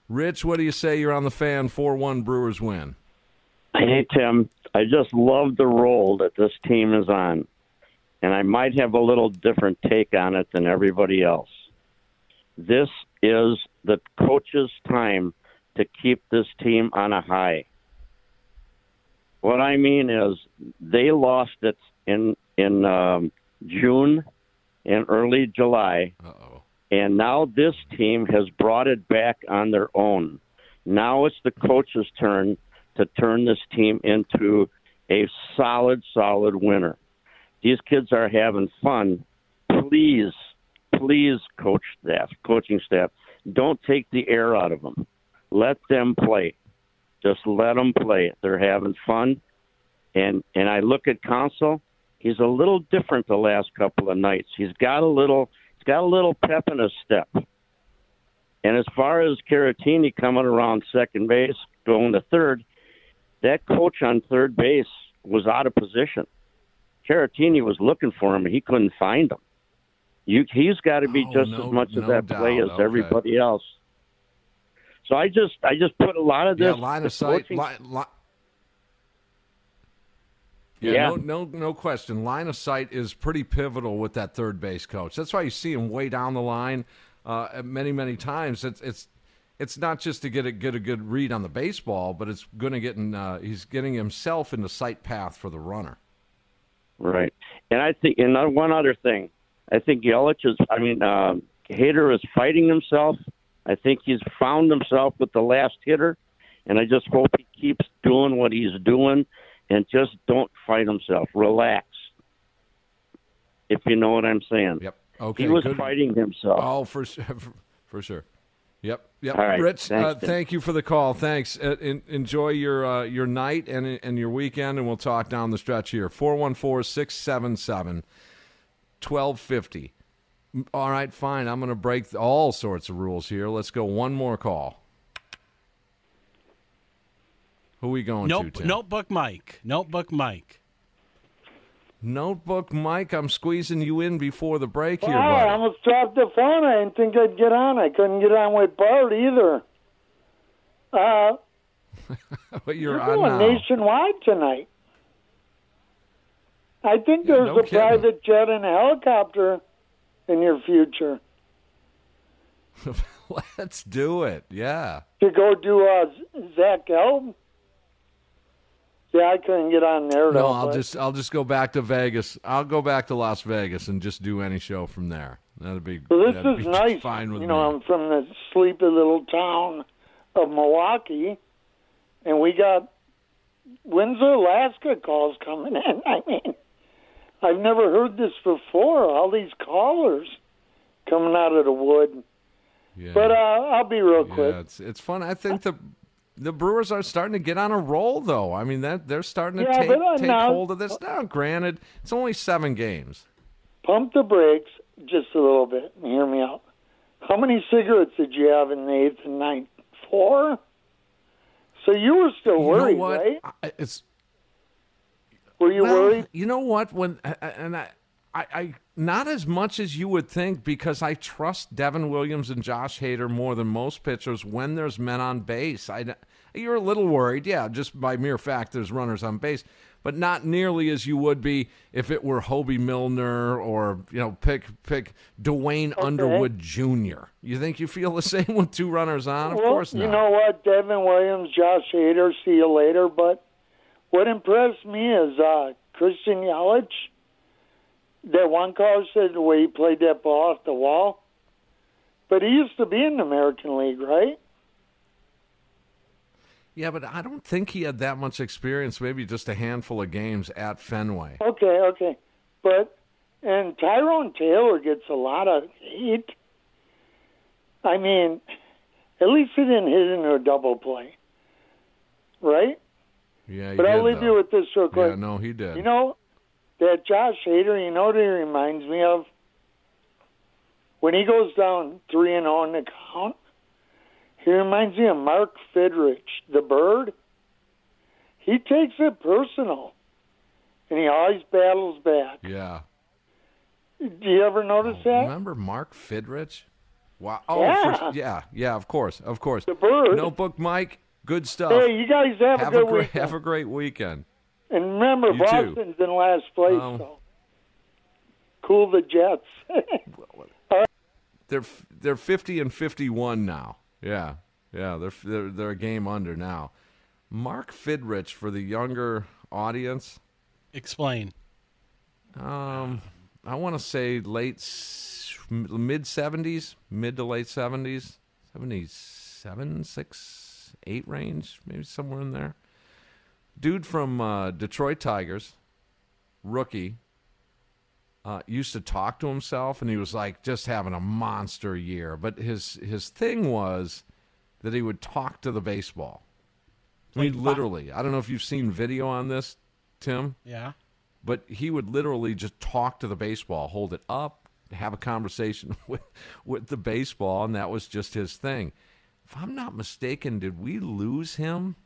Rich, what do you say? You're on the fan. 4 1 Brewers win. Hey, Tim. I just love the role that this team is on. And I might have a little different take on it than everybody else. This is the coach's time to keep this team on a high. What I mean is, they lost it in in um, June and early July, and now this team has brought it back on their own. Now it's the coach's turn to turn this team into a solid, solid winner. These kids are having fun. Please, please, coach staff, coaching staff, don't take the air out of them. Let them play. Just let them play. They're having fun, and and I look at Counsell. He's a little different the last couple of nights. He's got a little, he's got a little pep in his step. And as far as Caratini coming around second base, going to third, that coach on third base was out of position. Caratini was looking for him, and he couldn't find him. You, he's got to be Oh, just no- as much of no that play as Okay. everybody else. So I just, I just put a lot of this. Yeah, line of sight. coaching- Li- li- yeah, Yeah. No, no, no question. Line of sight is pretty pivotal with that third base coach. That's why you see him way down the line uh, many, many times. It's it's it's not just to get a get a good read on the baseball, but it's going to get in. Uh, he's getting himself in the sight path for the runner. Right. And I think, and one other thing, I think Yelich is, I mean, uh, Hader is fighting himself. I think he's found himself with the last hitter, and I just hope he keeps doing what he's doing and just don't fight himself. Relax. If you know what I'm saying. Yep. Okay. He was good. fighting himself. Oh, for sure, <laughs> for sure. Yep, yep. All right, Rich, thanks, uh, thank you for the call. Thanks. Uh, en- enjoy your uh, your night and and your weekend, and we'll talk down the stretch here. 414 677 1250. All right, fine. I'm going to break all sorts of rules here. Let's go one more call. Who are we going Nope, to, Tim? notebook Mike. Notebook Mike. Notebook Mike, I'm squeezing you in before the break here, Wow, I almost dropped the phone. I didn't think I'd get on. I couldn't get on with Bart either. Uh, <laughs> but you're you're on going now. nationwide tonight. I think Yeah, there's no a kidding. private jet and a helicopter in your future <laughs> Let's do it. Yeah. to go do uh, Zach Gelb. Yeah, I couldn't get on there No. I'll but- just I'll just go back to Vegas. I'll go back to Las Vegas and just do any show from there. That'd be So this that'd is be <laughs> nice. fine with you me. know, I'm from the sleepy little town of Milwaukee, and we got Windsor, Alaska calls coming in. <laughs> I mean, I've never heard this before. All these callers coming out of the wood. Yeah. But uh, I'll be real quick. Yeah, it's it's fun. I think the the Brewers are starting to get on a roll, though. I mean, that they're starting to Yeah, take take now- hold of this. Now, granted, it's only seven games. Pump the brakes just a little bit and hear me out. How many cigarettes did you have in the eighth and ninth? Four. So you were still You know worried, right? I- It's Were you Well, worried? You know what? When I- I- and I, I, I, not as much as you would think, because I trust Devin Williams and Josh Hader more than most pitchers when there's men on base. I, you're a little worried, yeah, just by mere fact there's runners on base, but not nearly as you would be if it were Hoby Milner or you know pick pick Duane Underwood Jr. You think you feel the <laughs> same with two runners on? Of well, course not. You know what, Devin Williams, Josh Hader, see you later. But what impressed me is uh, Christian Yelich. That one caller said the way he played that ball off the wall. But he used to be in the American League, right? Yeah, but I don't think he had that much experience. Maybe just a handful of games at Fenway. Okay, okay. But and Tyrone Taylor gets a lot of heat. I mean, at least he didn't hit into a double play, right? Yeah, he but I'll leave though. you with this real quick. Yeah, no, he did. You know that Josh Hader. You know what he reminds me of? When he goes down three and oh zero in the count, he reminds me of Mark Fidrych, the bird. He takes it personal, and he always battles back. Yeah. Do you ever notice oh, that? Remember Mark Fidrych? Wow. Oh, Yeah. for- yeah, yeah. Of course, of course. The bird. Notebook Mike. Good stuff. Hey, you guys have, have a good great, weekend. Have a great weekend. And remember, You too. Boston's in last place, Oh. so cool the Jets. <laughs> They're they're fifty and fifty one now. Yeah, yeah. They're they're they're a game under now. Mark Fidrych for the younger audience. Explain. Um, I want to say late mid seventies, mid to late seventies, seventy seven, six, eight range, maybe somewhere in there. Dude from uh, Detroit Tigers, rookie. Uh, used to talk to himself, and he was like just having a monster year. But his his thing was that he would talk to the baseball. I mean, literally. I don't know if you've seen video on this, Tim Yeah. but he would literally just talk to the baseball, hold it up, have a conversation <laughs> with with the baseball, and that was just his thing. If I'm not mistaken, did we lose him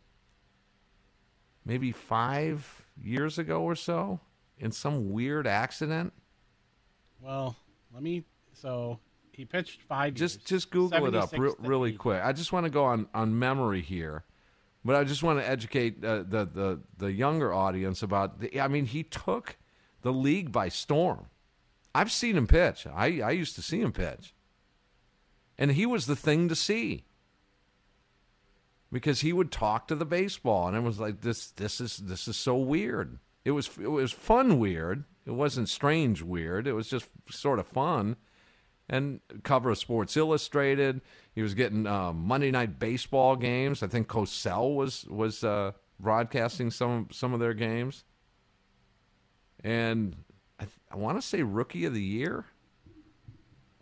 maybe five years ago or so in some weird accident? Well, let me. So he pitched five Just years. just Google it up 76 re- really quick. I just want to go on on memory here. But I just want to educate uh, the, the the younger audience about. The, I mean, he took the league by storm. I've seen him pitch. I, I used to see him pitch, and he was the thing to see because he would talk to the baseball, and it was like this. This is this is so weird. It was it was fun weird. It wasn't strange weird. It was just sort of fun. And cover of Sports Illustrated. He was getting um, Monday Night Baseball games. I think Cosell was was uh, broadcasting some some of their games. And I, th- I want to say Rookie of the Year.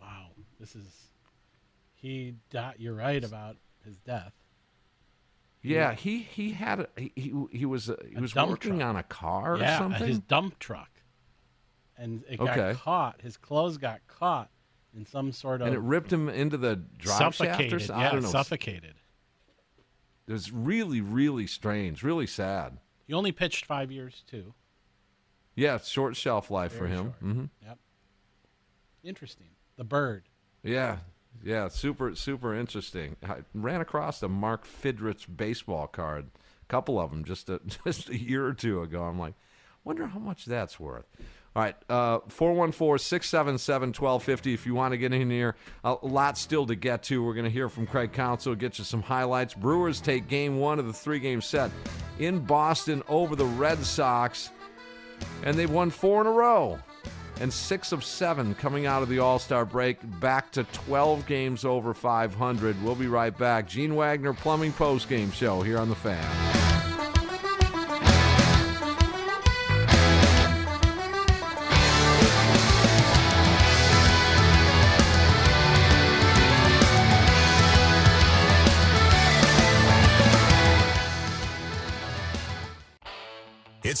Wow, this is. He died. You're right about his death. Yeah, he he had a, he he, was uh, he A was working truck. on a car or something. his dump truck, and it got Okay. caught. His clothes got caught in some sort of. and it ripped him into the drive shaft or suffocated. something. Yeah, I don't know. suffocated. It was really really strange, really sad. He only pitched five years too. Yeah, short shelf life for him. short. hmm Yep. Interesting. The bird. Yeah, yeah, super, super interesting. I ran across a Mark Fidrych baseball card, a couple of them just a, <laughs> just a year or two ago. I'm like, wonder how much that's worth. All right, uh, 414 677 1250 if you want to get in here. A lot still to get to. We're going to hear from Craig Counsell, get you some highlights. Brewers take game one of the three game set in Boston over the Red Sox, and they've won four in a row and six of seven coming out of the All Star break, back to 12 games over 500. We'll be right back. Gene Wagner Plumbing Post Game Show here on The Fan.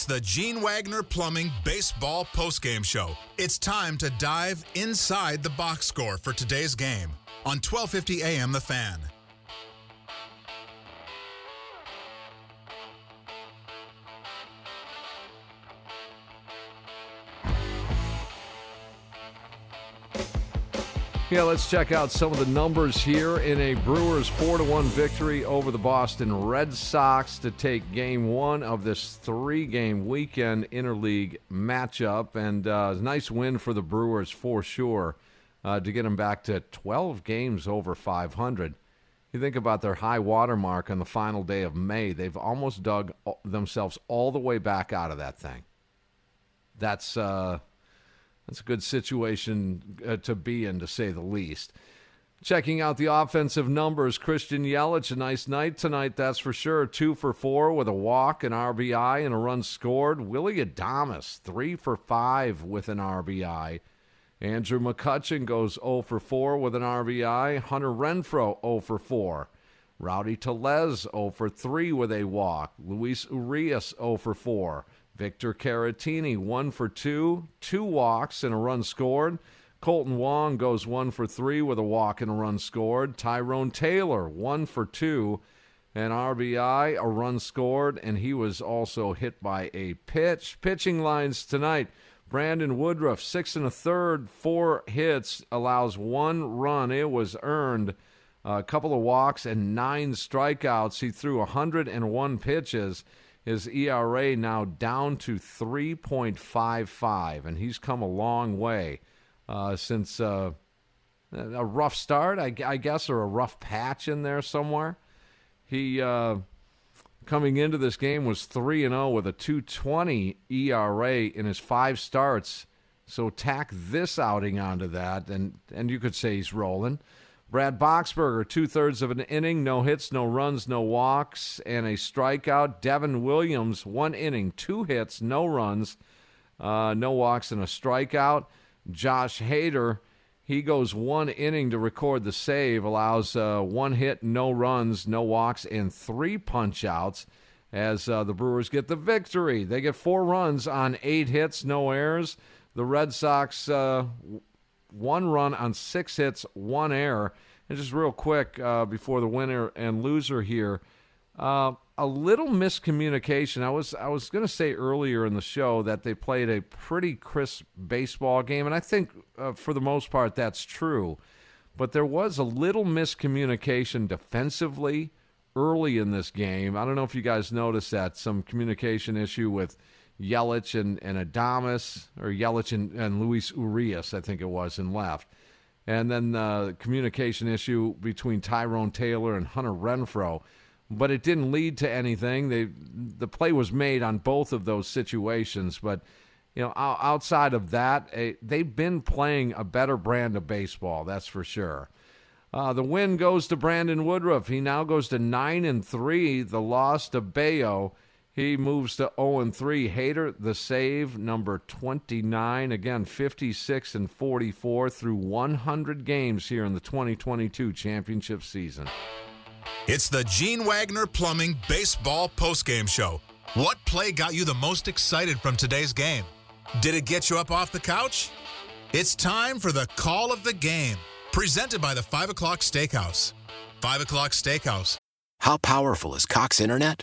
It's the Gene Wagner Plumbing Baseball Postgame Show. It's time to dive inside the box score for today's game on 1250 AM The Fan. Yeah, let's check out some of the numbers here in a Brewers 4 to 1 victory over the Boston Red Sox to take game one of this three game weekend interleague matchup. And uh, nice win for the Brewers for sure uh, to get them back to 12 games over 500. You think about their high water mark on the final day of May, they've almost dug themselves all the way back out of that thing. That's. Uh, that's a good situation uh, to be in, to say the least. Checking out the offensive numbers, Christian Yelich, a nice night tonight, that's for sure. Two for four with a walk, an RBI, and a run scored. Willy Adames, three for five with an RBI. Andrew McCutchen goes 0 for 4 with an RBI. Hunter Renfroe 0 for 4. Rowdy Tellez 0 for 3 with a walk. Luis Urias 0 for 4. Victor Caratini, one for two, two walks and a run scored. Kolten Wong goes one for three with a walk and a run scored. Tyrone Taylor, one for two, an RBI, a run scored, and he was also hit by a pitch. Pitching lines tonight Brandon Woodruff, six and a third, four hits, allows one run. It was earned. A couple of walks and nine strikeouts. He threw 101 pitches. His ERA now down to 3.55, and he's come a long way uh, since uh, a rough start, I, I, guess, or a rough patch in there somewhere. He uh, coming into this game was 3 and 0 with a 2.20 ERA in his five starts. So tack this outing onto that, and and you could say he's rolling. Brad Boxberger, two thirds of an inning, no hits, no runs, no walks, and a strikeout. Devin Williams, one inning, two hits, no runs, uh, no walks, and a strikeout. Josh Hader, he goes one inning to record the save, allows uh, one hit, no runs, no walks, and three punch outs as uh, the Brewers get the victory. They get four runs on eight hits, no errors. The Red Sox uh, one run on six hits, one error. And just real quick uh, before the winner and loser here, uh, a little miscommunication. I was I was going to say earlier in the show that they played a pretty crisp baseball game, and I think uh, for the most part that's true. But there was a little miscommunication defensively early in this game. I don't know if you guys noticed that some communication issue with Yelich and, and Adames, or Yelich and, and Luis Urias, I think it was, in left. And then the communication issue between Tyrone Taylor and Hunter Renfroe. But it didn't lead to anything. They, the play was made on both of those situations. But, you know, outside of that, eh, they've been playing a better brand of baseball, that's for sure. Uh, the win goes to Brandon Woodruff. He now goes to 9 and 3. The loss to Bayo. He moves to 0 and 3. Hader, the save, number 29. Again, 56 and 44 through 100 games here in the 2022 championship season. It's the Gene Wagner Plumbing Baseball Postgame Show. What play got you the most excited from today's game? Did it get you up off the couch? It's time for the call of the game, presented by the 5 o'clock steakhouse. 5 o'clock steakhouse. How powerful is Cox Internet?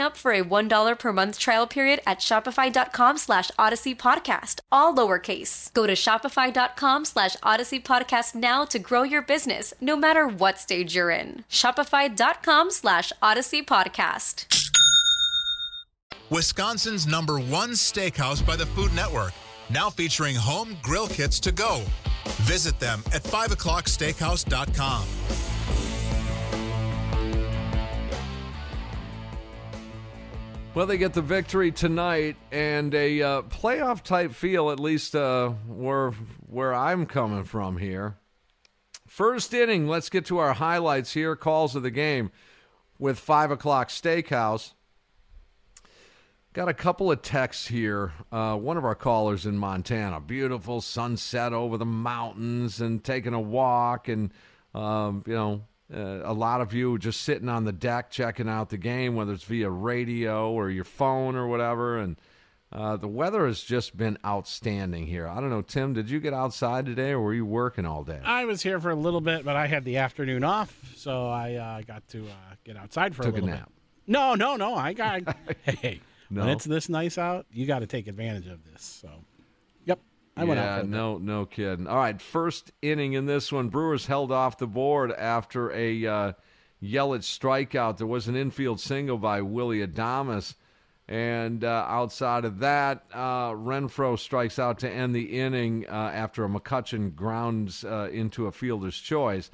up for a $1 per month trial period at shopify.com slash audacy podcast, all lowercase. Go to shopify.com slash audacy podcast now to grow your business, no matter what stage you're in. Shopify.com slash audacy podcast. Wisconsin's number one steakhouse by the Food Network, now featuring home grill kits to go. Visit them at 5o'clocksteakhouse.com. Well, they get the victory tonight and a uh, playoff type feel, at least uh, where where I'm coming from here. First inning, let's get to our highlights here. Calls of the game with five o'clock steakhouse. Got a couple of texts here. Uh, one of our callers in Montana, beautiful sunset over the mountains and taking a walk, and um, you know uh, a lot of you just sitting on the deck checking out the game, whether it's via radio or your phone or whatever. And uh, the weather has just been outstanding here. I don't know, Tim, did you get outside today or were you working all day? I was here for a little bit, but I had the afternoon off, so I uh, got to uh, get outside for Took a little a nap. bit. No, no, no. I got. <laughs> hey, No? when it's this nice out, you got to take advantage of this. So, I went yeah, For bit. no, no kidding. All right, first inning in this one, Brewers held off the board after a uh, Yelich strikeout. There was an infield single by Willy Adames, and uh, outside of that, uh, Renfroe strikes out to end the inning uh, after a McCutchen grounds uh, into a fielder's choice.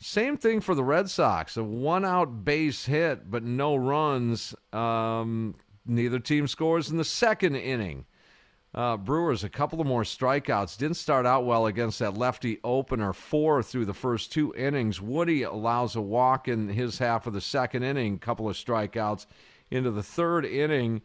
Same thing for the Red Sox. A one out base hit, but no runs. Um, neither team scores in the second inning. Uh, Brewers, a couple of more strikeouts. Didn't start out well against that lefty opener. Four through the first two innings. Woody allows a walk in his half of the second inning, couple of strikeouts. Into the third inning,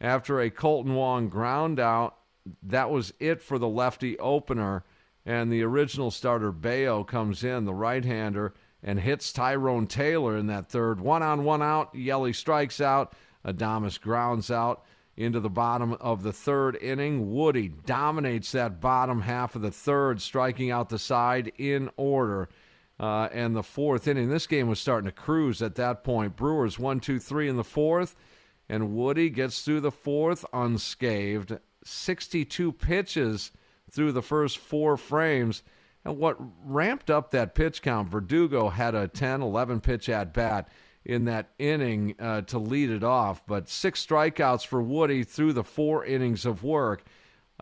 after a Kolten Wong ground out, that was it for the lefty opener. And the original starter, Bayo, comes in, the right hander, and hits Tyrone Taylor in that third. One on, one out. Yelly strikes out. Adames grounds out into the bottom of the third inning. Woody dominates that bottom half of the third, striking out the side in order. Uh, and the fourth inning, this game was starting to cruise at that point. Brewers one, two, three in the fourth, and Woody gets through the fourth unscathed. 62 pitches through the first four frames. And what ramped up that pitch count, Verdugo had a 10, 11 pitch at bat in that inning uh, to lead it off. But six strikeouts for Woody through the four innings of work.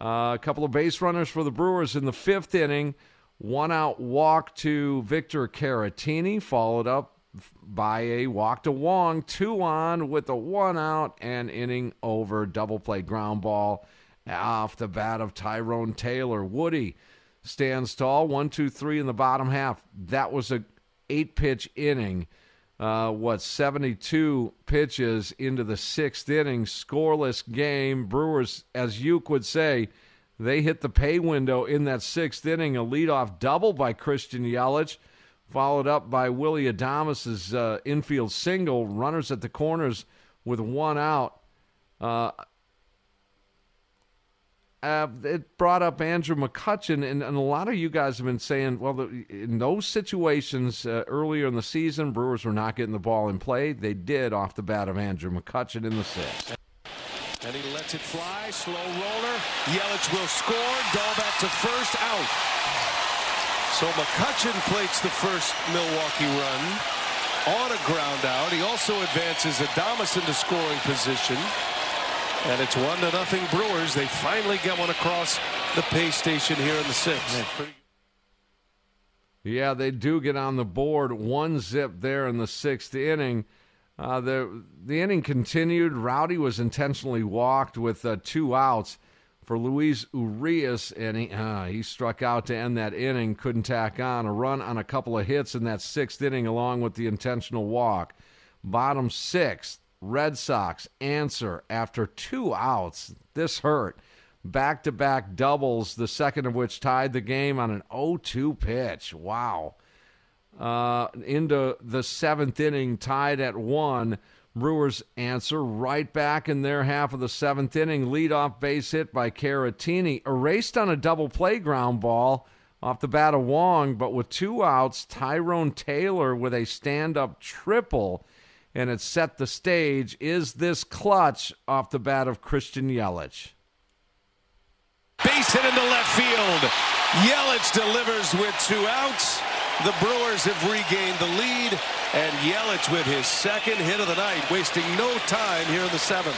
Uh, a couple of base runners for the Brewers in the fifth inning. One out walk to Victor Caratini, followed up by a walk to Wong, two on with a one out and inning over. Double play ground ball off the bat of Tyrone Taylor. Woody stands tall, one, two, three in the bottom half. That was a eight pitch inning. Uh, what 72 pitches into the sixth inning, scoreless game. Brewers, as Uke would say, they hit the pay window in that sixth inning. A leadoff double by Christian Yelich followed up by Willie Adames' uh, infield single. Runners at the corners with one out. Uh, uh, it brought up Andrew McCutchen, and, and, a lot of you guys have been saying, well, the, in those situations uh, earlier in the season, Brewers were not getting the ball in play. They did off the bat of Andrew McCutchen in the sixth. And he lets it fly, slow roller. Yelich will score. Dalbec to first, out. So McCutchen plates the first Milwaukee run on a ground out. He also advances Adames into scoring position. And it's one to nothing Brewers. They finally get one across the pay station here in the sixth. Yeah, they do get on the board. One zip there in the sixth inning. Uh, the the inning continued. Rowdy was intentionally walked with uh, two outs for Luis Urias, and he, uh, he struck out to end that inning. Couldn't tack on a run on a couple of hits in that sixth inning, along with the intentional walk. Bottom sixth, Red Sox answer after two outs. This hurt. Back to back doubles, the second of which tied the game on an 0 2 pitch. Wow. Uh, into the seventh inning, tied at one. Brewers answer right back in their half of the seventh inning. Leadoff base hit by Caratini. Erased on a double play ground ball off the bat of Wong, but with two outs, Tyrone Taylor with a stand up triple, and it set the stage. Is this clutch off the bat of Christian Yelich? Base hit into left field. Yelich delivers with two outs. The Brewers have regained the lead, and Yelich with his second hit of the night, wasting no time here in the seventh.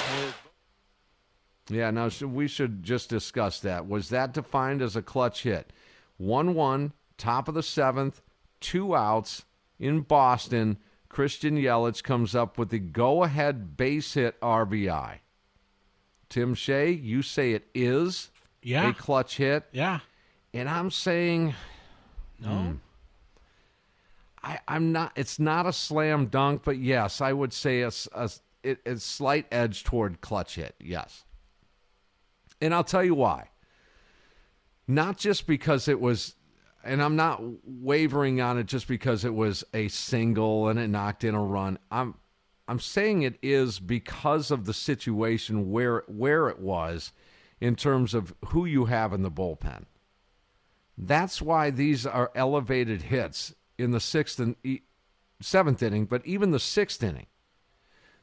Yeah, now we should just discuss that. Was that defined as a clutch hit? 1 1, top of the seventh, two outs in Boston. Christian Yelich comes up with the go ahead base hit RBI. Tim Shea, you say it is yeah. a clutch hit. Yeah. And I'm saying. No. Hmm, I, am not. It's not a slam dunk, but yes, I would say a, a, a slight edge toward clutch hit. Yes, and I'll tell you why. Not just because it was, and I'm not wavering on it just because it was a single and it knocked in a run. I'm I'm saying it is because of the situation where where it was in terms of who you have in the bullpen. That's why these are elevated hits in the sixth and seventh inning, but even the sixth inning.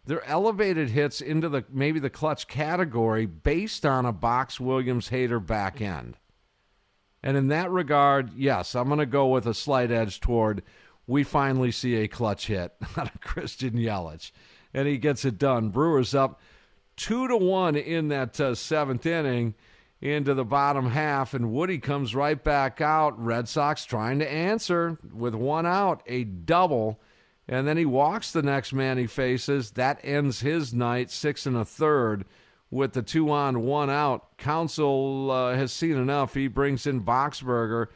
They're elevated hits into the maybe the clutch category based on a Box Williams Hader back end. And in that regard, yes, I'm going to go with a slight edge toward we finally see a clutch hit <laughs> out of Christian Yelich, and he gets it done. Brewers up two to one in that uh, seventh inning into the bottom half, and Woody comes right back out. Red Sox trying to answer with one out, a double, and then he walks the next man he faces. That ends his night, six and a third, with the two on, one out. Counsell uh, has seen enough. He brings in Boxberger.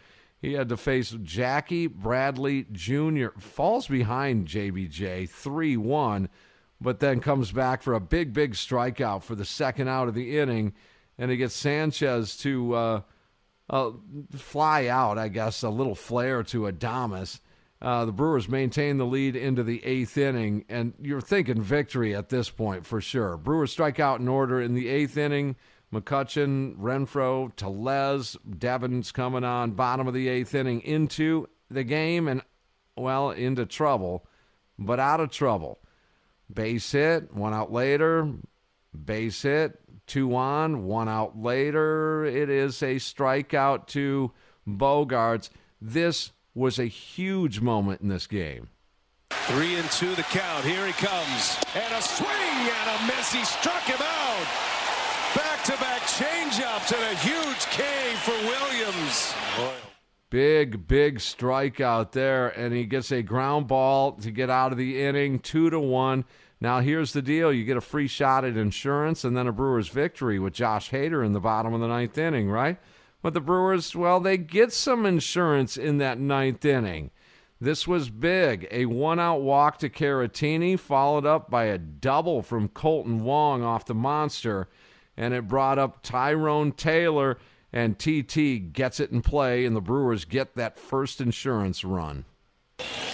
He had to face Jackie Bradley Jr. Falls behind JBJ 3 1, but then comes back for a big, big strikeout for the second out of the inning and he gets Sanchez to uh, uh, fly out, I guess, a little flare to Adames. Uh, the Brewers maintain the lead into the eighth inning, and you're thinking victory at this point for sure. Brewers strike out in order in the eighth inning. McCutchen, Renfroe, Tellez, Devin's coming on bottom of the eighth inning into the game and, well, into trouble, but out of trouble. Base hit, one out later, base hit, two on, one out later. It is a strikeout to Bogaerts. This was a huge moment in this game. Three and two the count. Here he comes. And a swing and a miss. He struck him out. Back to back changeups and a huge K for Williams. Big, big strikeout there, and he gets a ground ball to get out of the inning, two to one. Now here's the deal: you get a free shot at insurance, and then a Brewers victory with Josh Hader in the bottom of the ninth inning, right? But the Brewers, well, they get some insurance in that ninth inning. This was big. A one out walk to Caratini, followed up by a double from Kolten Wong off the monster. And it brought up Tyrone Taylor, and TT gets it in play, and the Brewers get that first insurance run.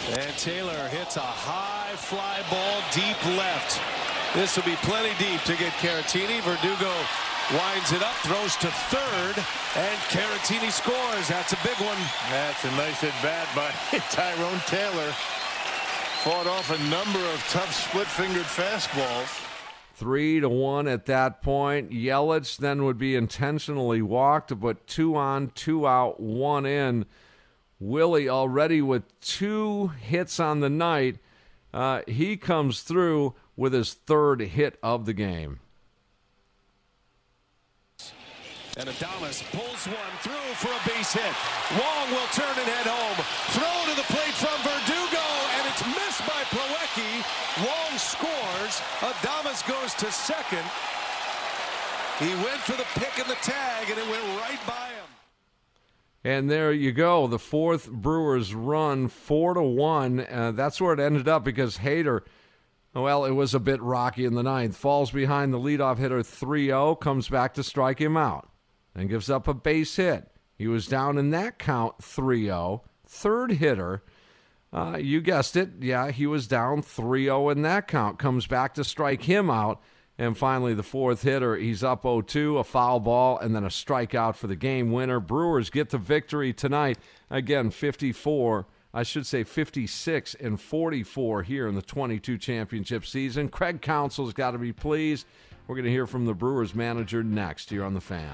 And Taylor hits a high fly ball deep left. This will be plenty deep to get Caratini. Verdugo winds it up, throws to third, and Caratini scores. That's a big one. That's a nice at bat by <laughs> Tyrone Taylor. Fought off a number of tough split-fingered fastballs. Three to one at that point. Yelich then would be intentionally walked, but two on, two out, one in. Willie already with two hits on the night. Uh, he comes through with his third hit of the game. And Adames pulls one through for a base hit. Wong will turn and head home. Throw to the plate from Verdugo, and it's missed by Plawecki. Wong scores. Adames goes to second. He went for the pick and the tag, and it went right by him. And there you go, the fourth Brewers run, four to one. Uh, that's where it ended up because Hader – well, it was a bit rocky in the ninth. Falls behind the leadoff hitter 3 0, comes back to strike him out, and gives up a base hit. He was down in that count 3 0. Third hitter, uh, you guessed it. Yeah, he was down 3 0 in that count. Comes back to strike him out. And finally, the fourth hitter, he's up 0 2, a foul ball, and then a strikeout for the game winner. Brewers get the victory tonight. Again, 54- I should say 56 and 44 here in the 22 championship season. Craig Counsell's got to be pleased. We're going to hear from the Brewers manager next here on the fan.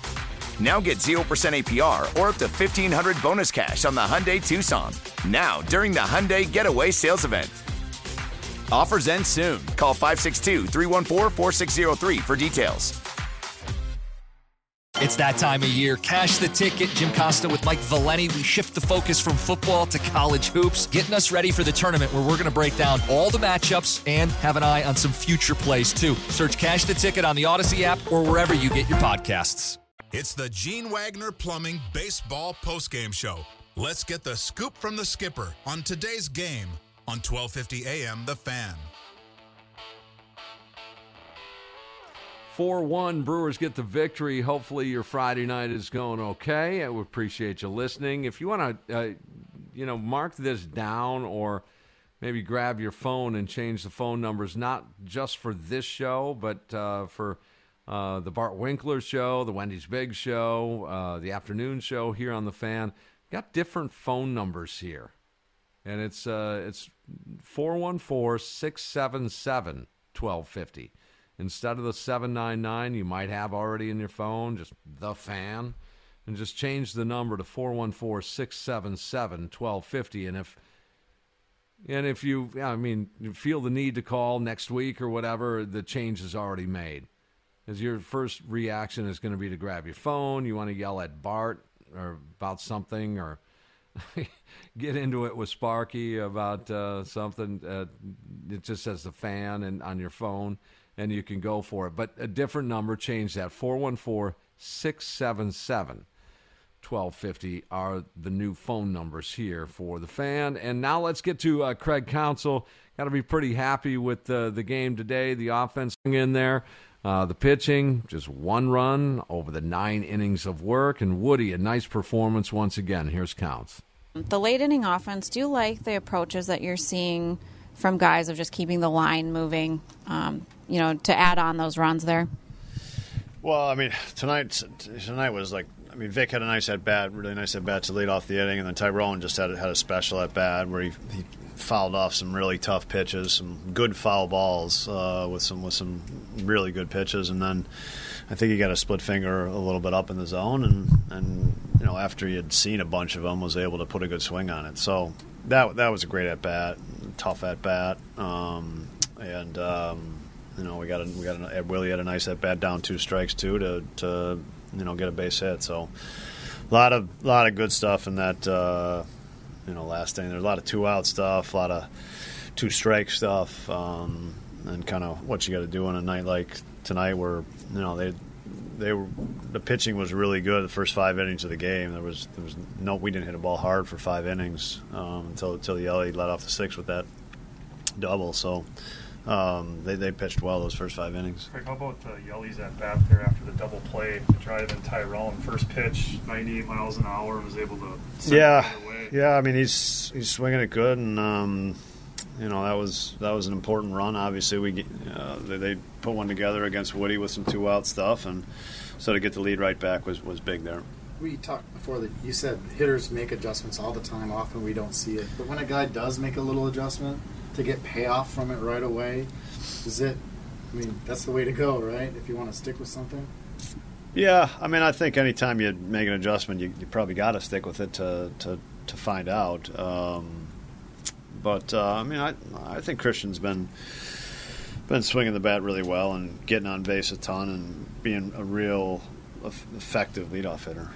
Now get 0% APR or up to 1500 bonus cash on the Hyundai Tucson. Now, during the Hyundai Getaway Sales Event. Offers end soon. Call 562 314 4603 for details. It's that time of year. Cash the ticket. Jim Costa with Mike Valenti. We shift the focus from football to college hoops, getting us ready for the tournament where we're going to break down all the matchups and have an eye on some future plays, too. Search Cash the Ticket on the Audacy app or wherever you get your podcasts. It's the Gene Wagner Plumbing Baseball Postgame Show. Let's get the scoop from the skipper on today's game on 1250 AM The Fan. 4 1 Brewers get the victory. Hopefully, your Friday night is going okay. I would appreciate you listening. If you want to, uh, you know, mark this down or maybe grab your phone and change the phone numbers, not just for this show, but uh, for uh, the Bart Winkler show, the Wendy's Big show, uh, the afternoon show here on the fan. Got different phone numbers here. And it's uh, it's 414 677 1250 instead of the 799 you might have already in your phone, just the fan, and just change the number to 414 677 1250. And if and if you, I mean, feel the need to call next week or whatever, the change is already made. As your first reaction is going to be to grab your phone, you want to yell at Bart or about something, or <laughs> get into it with Sparky about uh, something. Uh, it just says the fan and on your phone and you can go for it. But a different number, change that 414 677 1250 are the new phone numbers here for the fan. And now let's get to uh, Craig Counsell. Got to be pretty happy with uh, the game today. The offense in there. Uh, the pitching, just one run over the nine innings of work. And Woody, a nice performance once again. Here's Counts. The late inning offense, do you like the approaches that you're seeing from guys of just keeping the line moving, um, you know, to add on those runs there? Well, I mean, tonight tonight was like I mean, Vic had a nice at bat, really nice at bat to lead off the inning, and then Tyrone just had had a special at bat where he, he fouled off some really tough pitches, some good foul balls uh, with some with some really good pitches, and then I think he got a split finger a little bit up in the zone, and and you know after he had seen a bunch of them, was able to put a good swing on it. So that that was a great at bat, tough at bat, um, and. Um, you know, we got a, we got a, Willie had a nice at bat down two strikes too to to you know get a base hit. So a lot of lot of good stuff in that. Uh, you know, last inning. There's a lot of two out stuff, a lot of two strike stuff, um, and kind of what you got to do on a night like tonight, where you know they they were the pitching was really good the first five innings of the game. There was there was no we didn't hit a ball hard for five innings um, until until the LA let off the six with that double. So um, they, they pitched well those first five innings. Craig, how about uh, Yelly's at bat there after the double play to drive in Tyrone? First pitch, 98 miles an hour, was able to. Yeah, yeah. I mean, he's he's swinging it good, and um, you know that was that was an important run. Obviously, we uh, they, they, put one together against Woody with some two out stuff, and so to get the lead right back was was big there. We talked before that you said hitters make adjustments all the time. Often we don't see it, but when a guy does make a little adjustment to get payoff from it right away, is it? I mean, that's the way to go, right? If you want to stick with something. Yeah, I mean, I think anytime you make an adjustment, you, you probably got to stick with it to to, to find out. Um, but uh, I mean, I I think Christian's been been swinging the bat really well and getting on base a ton and being a real effective leadoff hitter.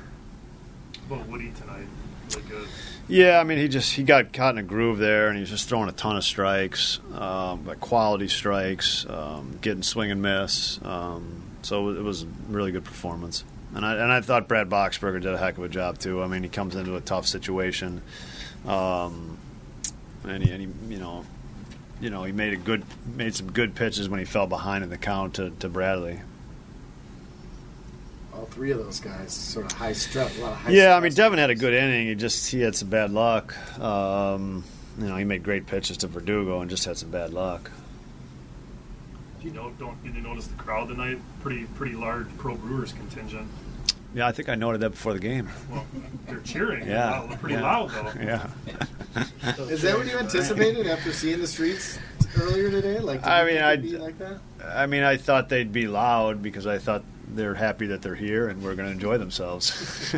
About Woody tonight, really good. Yeah, I mean, he just he got caught in a groove there, and he was just throwing a ton of strikes, um, like quality strikes, um, getting swing and miss. Um, so it was a really good performance. And I and I thought Brad Boxberger did a heck of a job too. I mean, he comes into a tough situation, um, and he, and he you know, you know, he made a good made some good pitches when he fell behind in the count to, to Bradley all three of those guys sort of high stress. A lot of high yeah, I mean Devin had a good inning. He just he had some bad luck. Um, you know, he made great pitches to Verdugo and just had some bad luck. You know, don't did you notice the crowd tonight? Pretty pretty large pro Brewers contingent. Yeah, I think I noted that before the game. Well, they're cheering. Yeah, loud, pretty yeah. loud though. <laughs> Yeah. <laughs> Is that what you anticipated after seeing the streets earlier today? Like, I mean, I like that. I mean, I thought they'd be loud because I thought they're happy that they're here and we're going to enjoy themselves.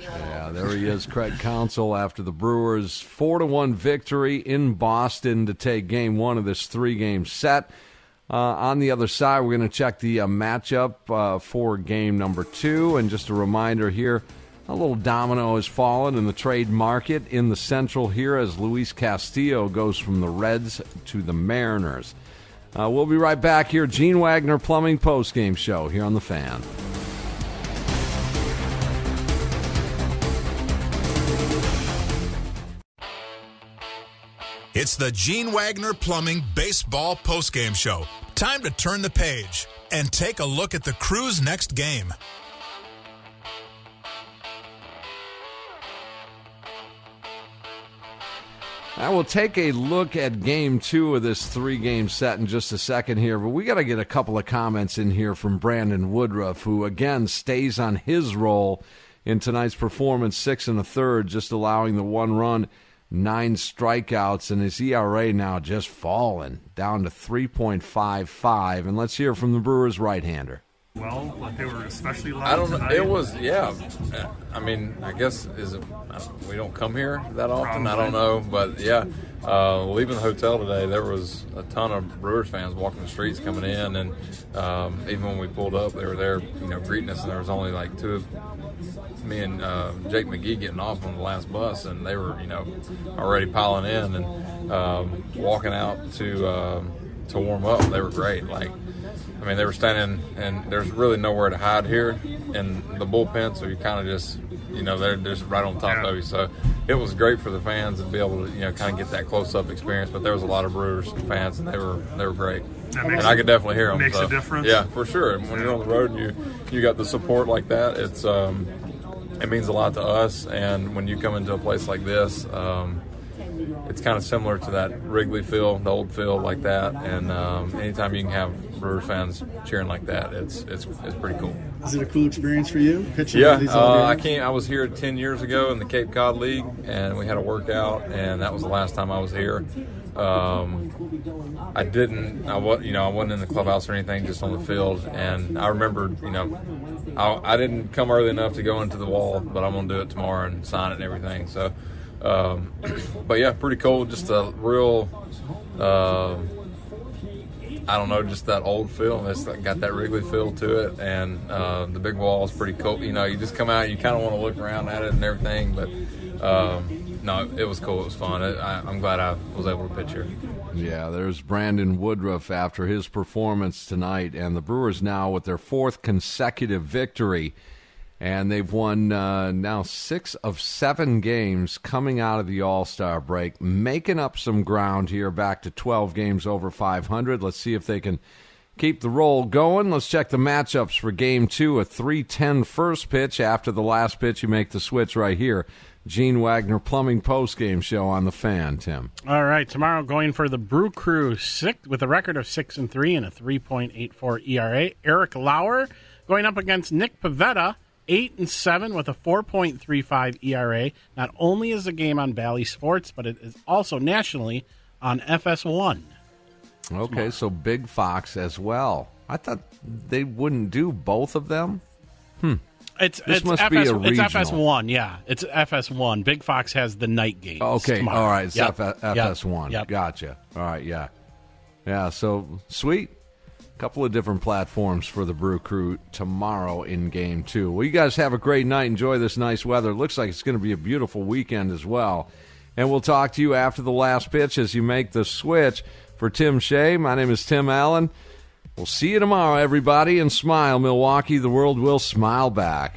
yeah, there he is, Craig Counsell, after the Brewers' four to one victory in Boston to take Game One of this three-game set. Uh, on the other side, we're going to check the uh, matchup uh, for game number two. And just a reminder here a little domino has fallen in the trade market in the Central here as Luis Castillo goes from the Reds to the Mariners. Uh, we'll be right back here. Gene Wagner Plumbing Post Game Show here on The Fan. It's the Gene Wagner Plumbing Baseball Postgame Show. Time to turn the page and take a look at the crew's next game. I will take a look at game two of this three game set in just a second here, but we got to get a couple of comments in here from Brandon Woodruff, who again stays on his roll in tonight's performance, six and a third, just allowing the one run, nine strikeouts, and his ERA now just falling down to 3.55. And let's hear from the Brewers' right hander well? Like they were especially loud. I don't. Tonight? It was yeah. I mean, I guess is it? We don't come here that often. Probably. I don't know, but yeah. Uh, leaving the hotel today, there was a ton of Brewers fans walking the streets coming in, and um, even when we pulled up, they were there, you know, greeting us. And there was only like two of me and uh, Jake McGee getting off on the last bus, and they were, you know, already piling in and um, walking out to um, to warm up. They were great. Like I mean, they were standing, and there's really nowhere to hide here in the bullpen, so you kind of just you know they're just right on top of you. So it was great for the fans to be able to you know kind of get that close up experience. But there was a lot of Brewers fans, and they were they were great. And I could definitely hear them. makes so, a difference. Yeah, for sure. And when you're on the road and you you got the support like that, it's um, it means a lot to us. And when you come into a place like this. Um, it's kind of similar to that Wrigley field, the old field like that. And um, anytime you can have Brewers fans cheering like that, it's it's it's pretty cool. Is it a cool experience for you? Pitching Yeah, these uh, I came. I was here ten years ago in the Cape Cod League, and we had a workout, and that was the last time I was here. Um, I didn't. I was, you know, I wasn't in the clubhouse or anything, just on the field. And I remember, you know, I, I didn't come early enough to go into the wall, but I'm gonna do it tomorrow and sign it and everything. So, um, <clears throat> but yeah, pretty cool. Just a real. Uh, I don't know, just that old feel. It's got that Wrigley feel to it, and uh, the big wall is pretty cool. You know, you just come out, you kind of want to look around at it and everything, but um, no, it was cool. It was fun. It, I, I'm glad I was able to pitch here. Yeah, there's Brandon Woodruff after his performance tonight, and the Brewers now with their fourth consecutive victory, and they've won uh, now six of seven games coming out of the All Star break, making up some ground here, back to 12 games over 500. Let's see if they can keep the roll going. Let's check the matchups for Game Two. A 3:10 first pitch. After the last pitch, you make the switch right here. Gene Wagner Plumbing Post Game Show on the Fan. Tim. All right, tomorrow going for the Brew Crew six, with a record of six and three and a three point eight four ERA. Eric Lauer going up against Nick Pivetta, eight and seven with a four point three five ERA. Not only is the game on Bally Sports, but it is also nationally on FS1. Okay, so Big Fox as well. I thought they wouldn't do both of them. Hmm. It's this it's must FS, be a regional. It's FS1, yeah. It's FS1. Big Fox has the night games. Okay, tomorrow. all right, it's yep, FS1. Yep. Gotcha. All right, yeah. Yeah, so sweet. Couple of different platforms for the Brew Crew tomorrow in game two. Well, you guys have a great night. Enjoy this nice weather. Looks like it's going to be a beautiful weekend as well. And we'll talk to you after the last pitch as you make the switch. For Tim Shea, my name is Tim Allen. We'll see you tomorrow, everybody, and smile, Milwaukee. The world will smile back.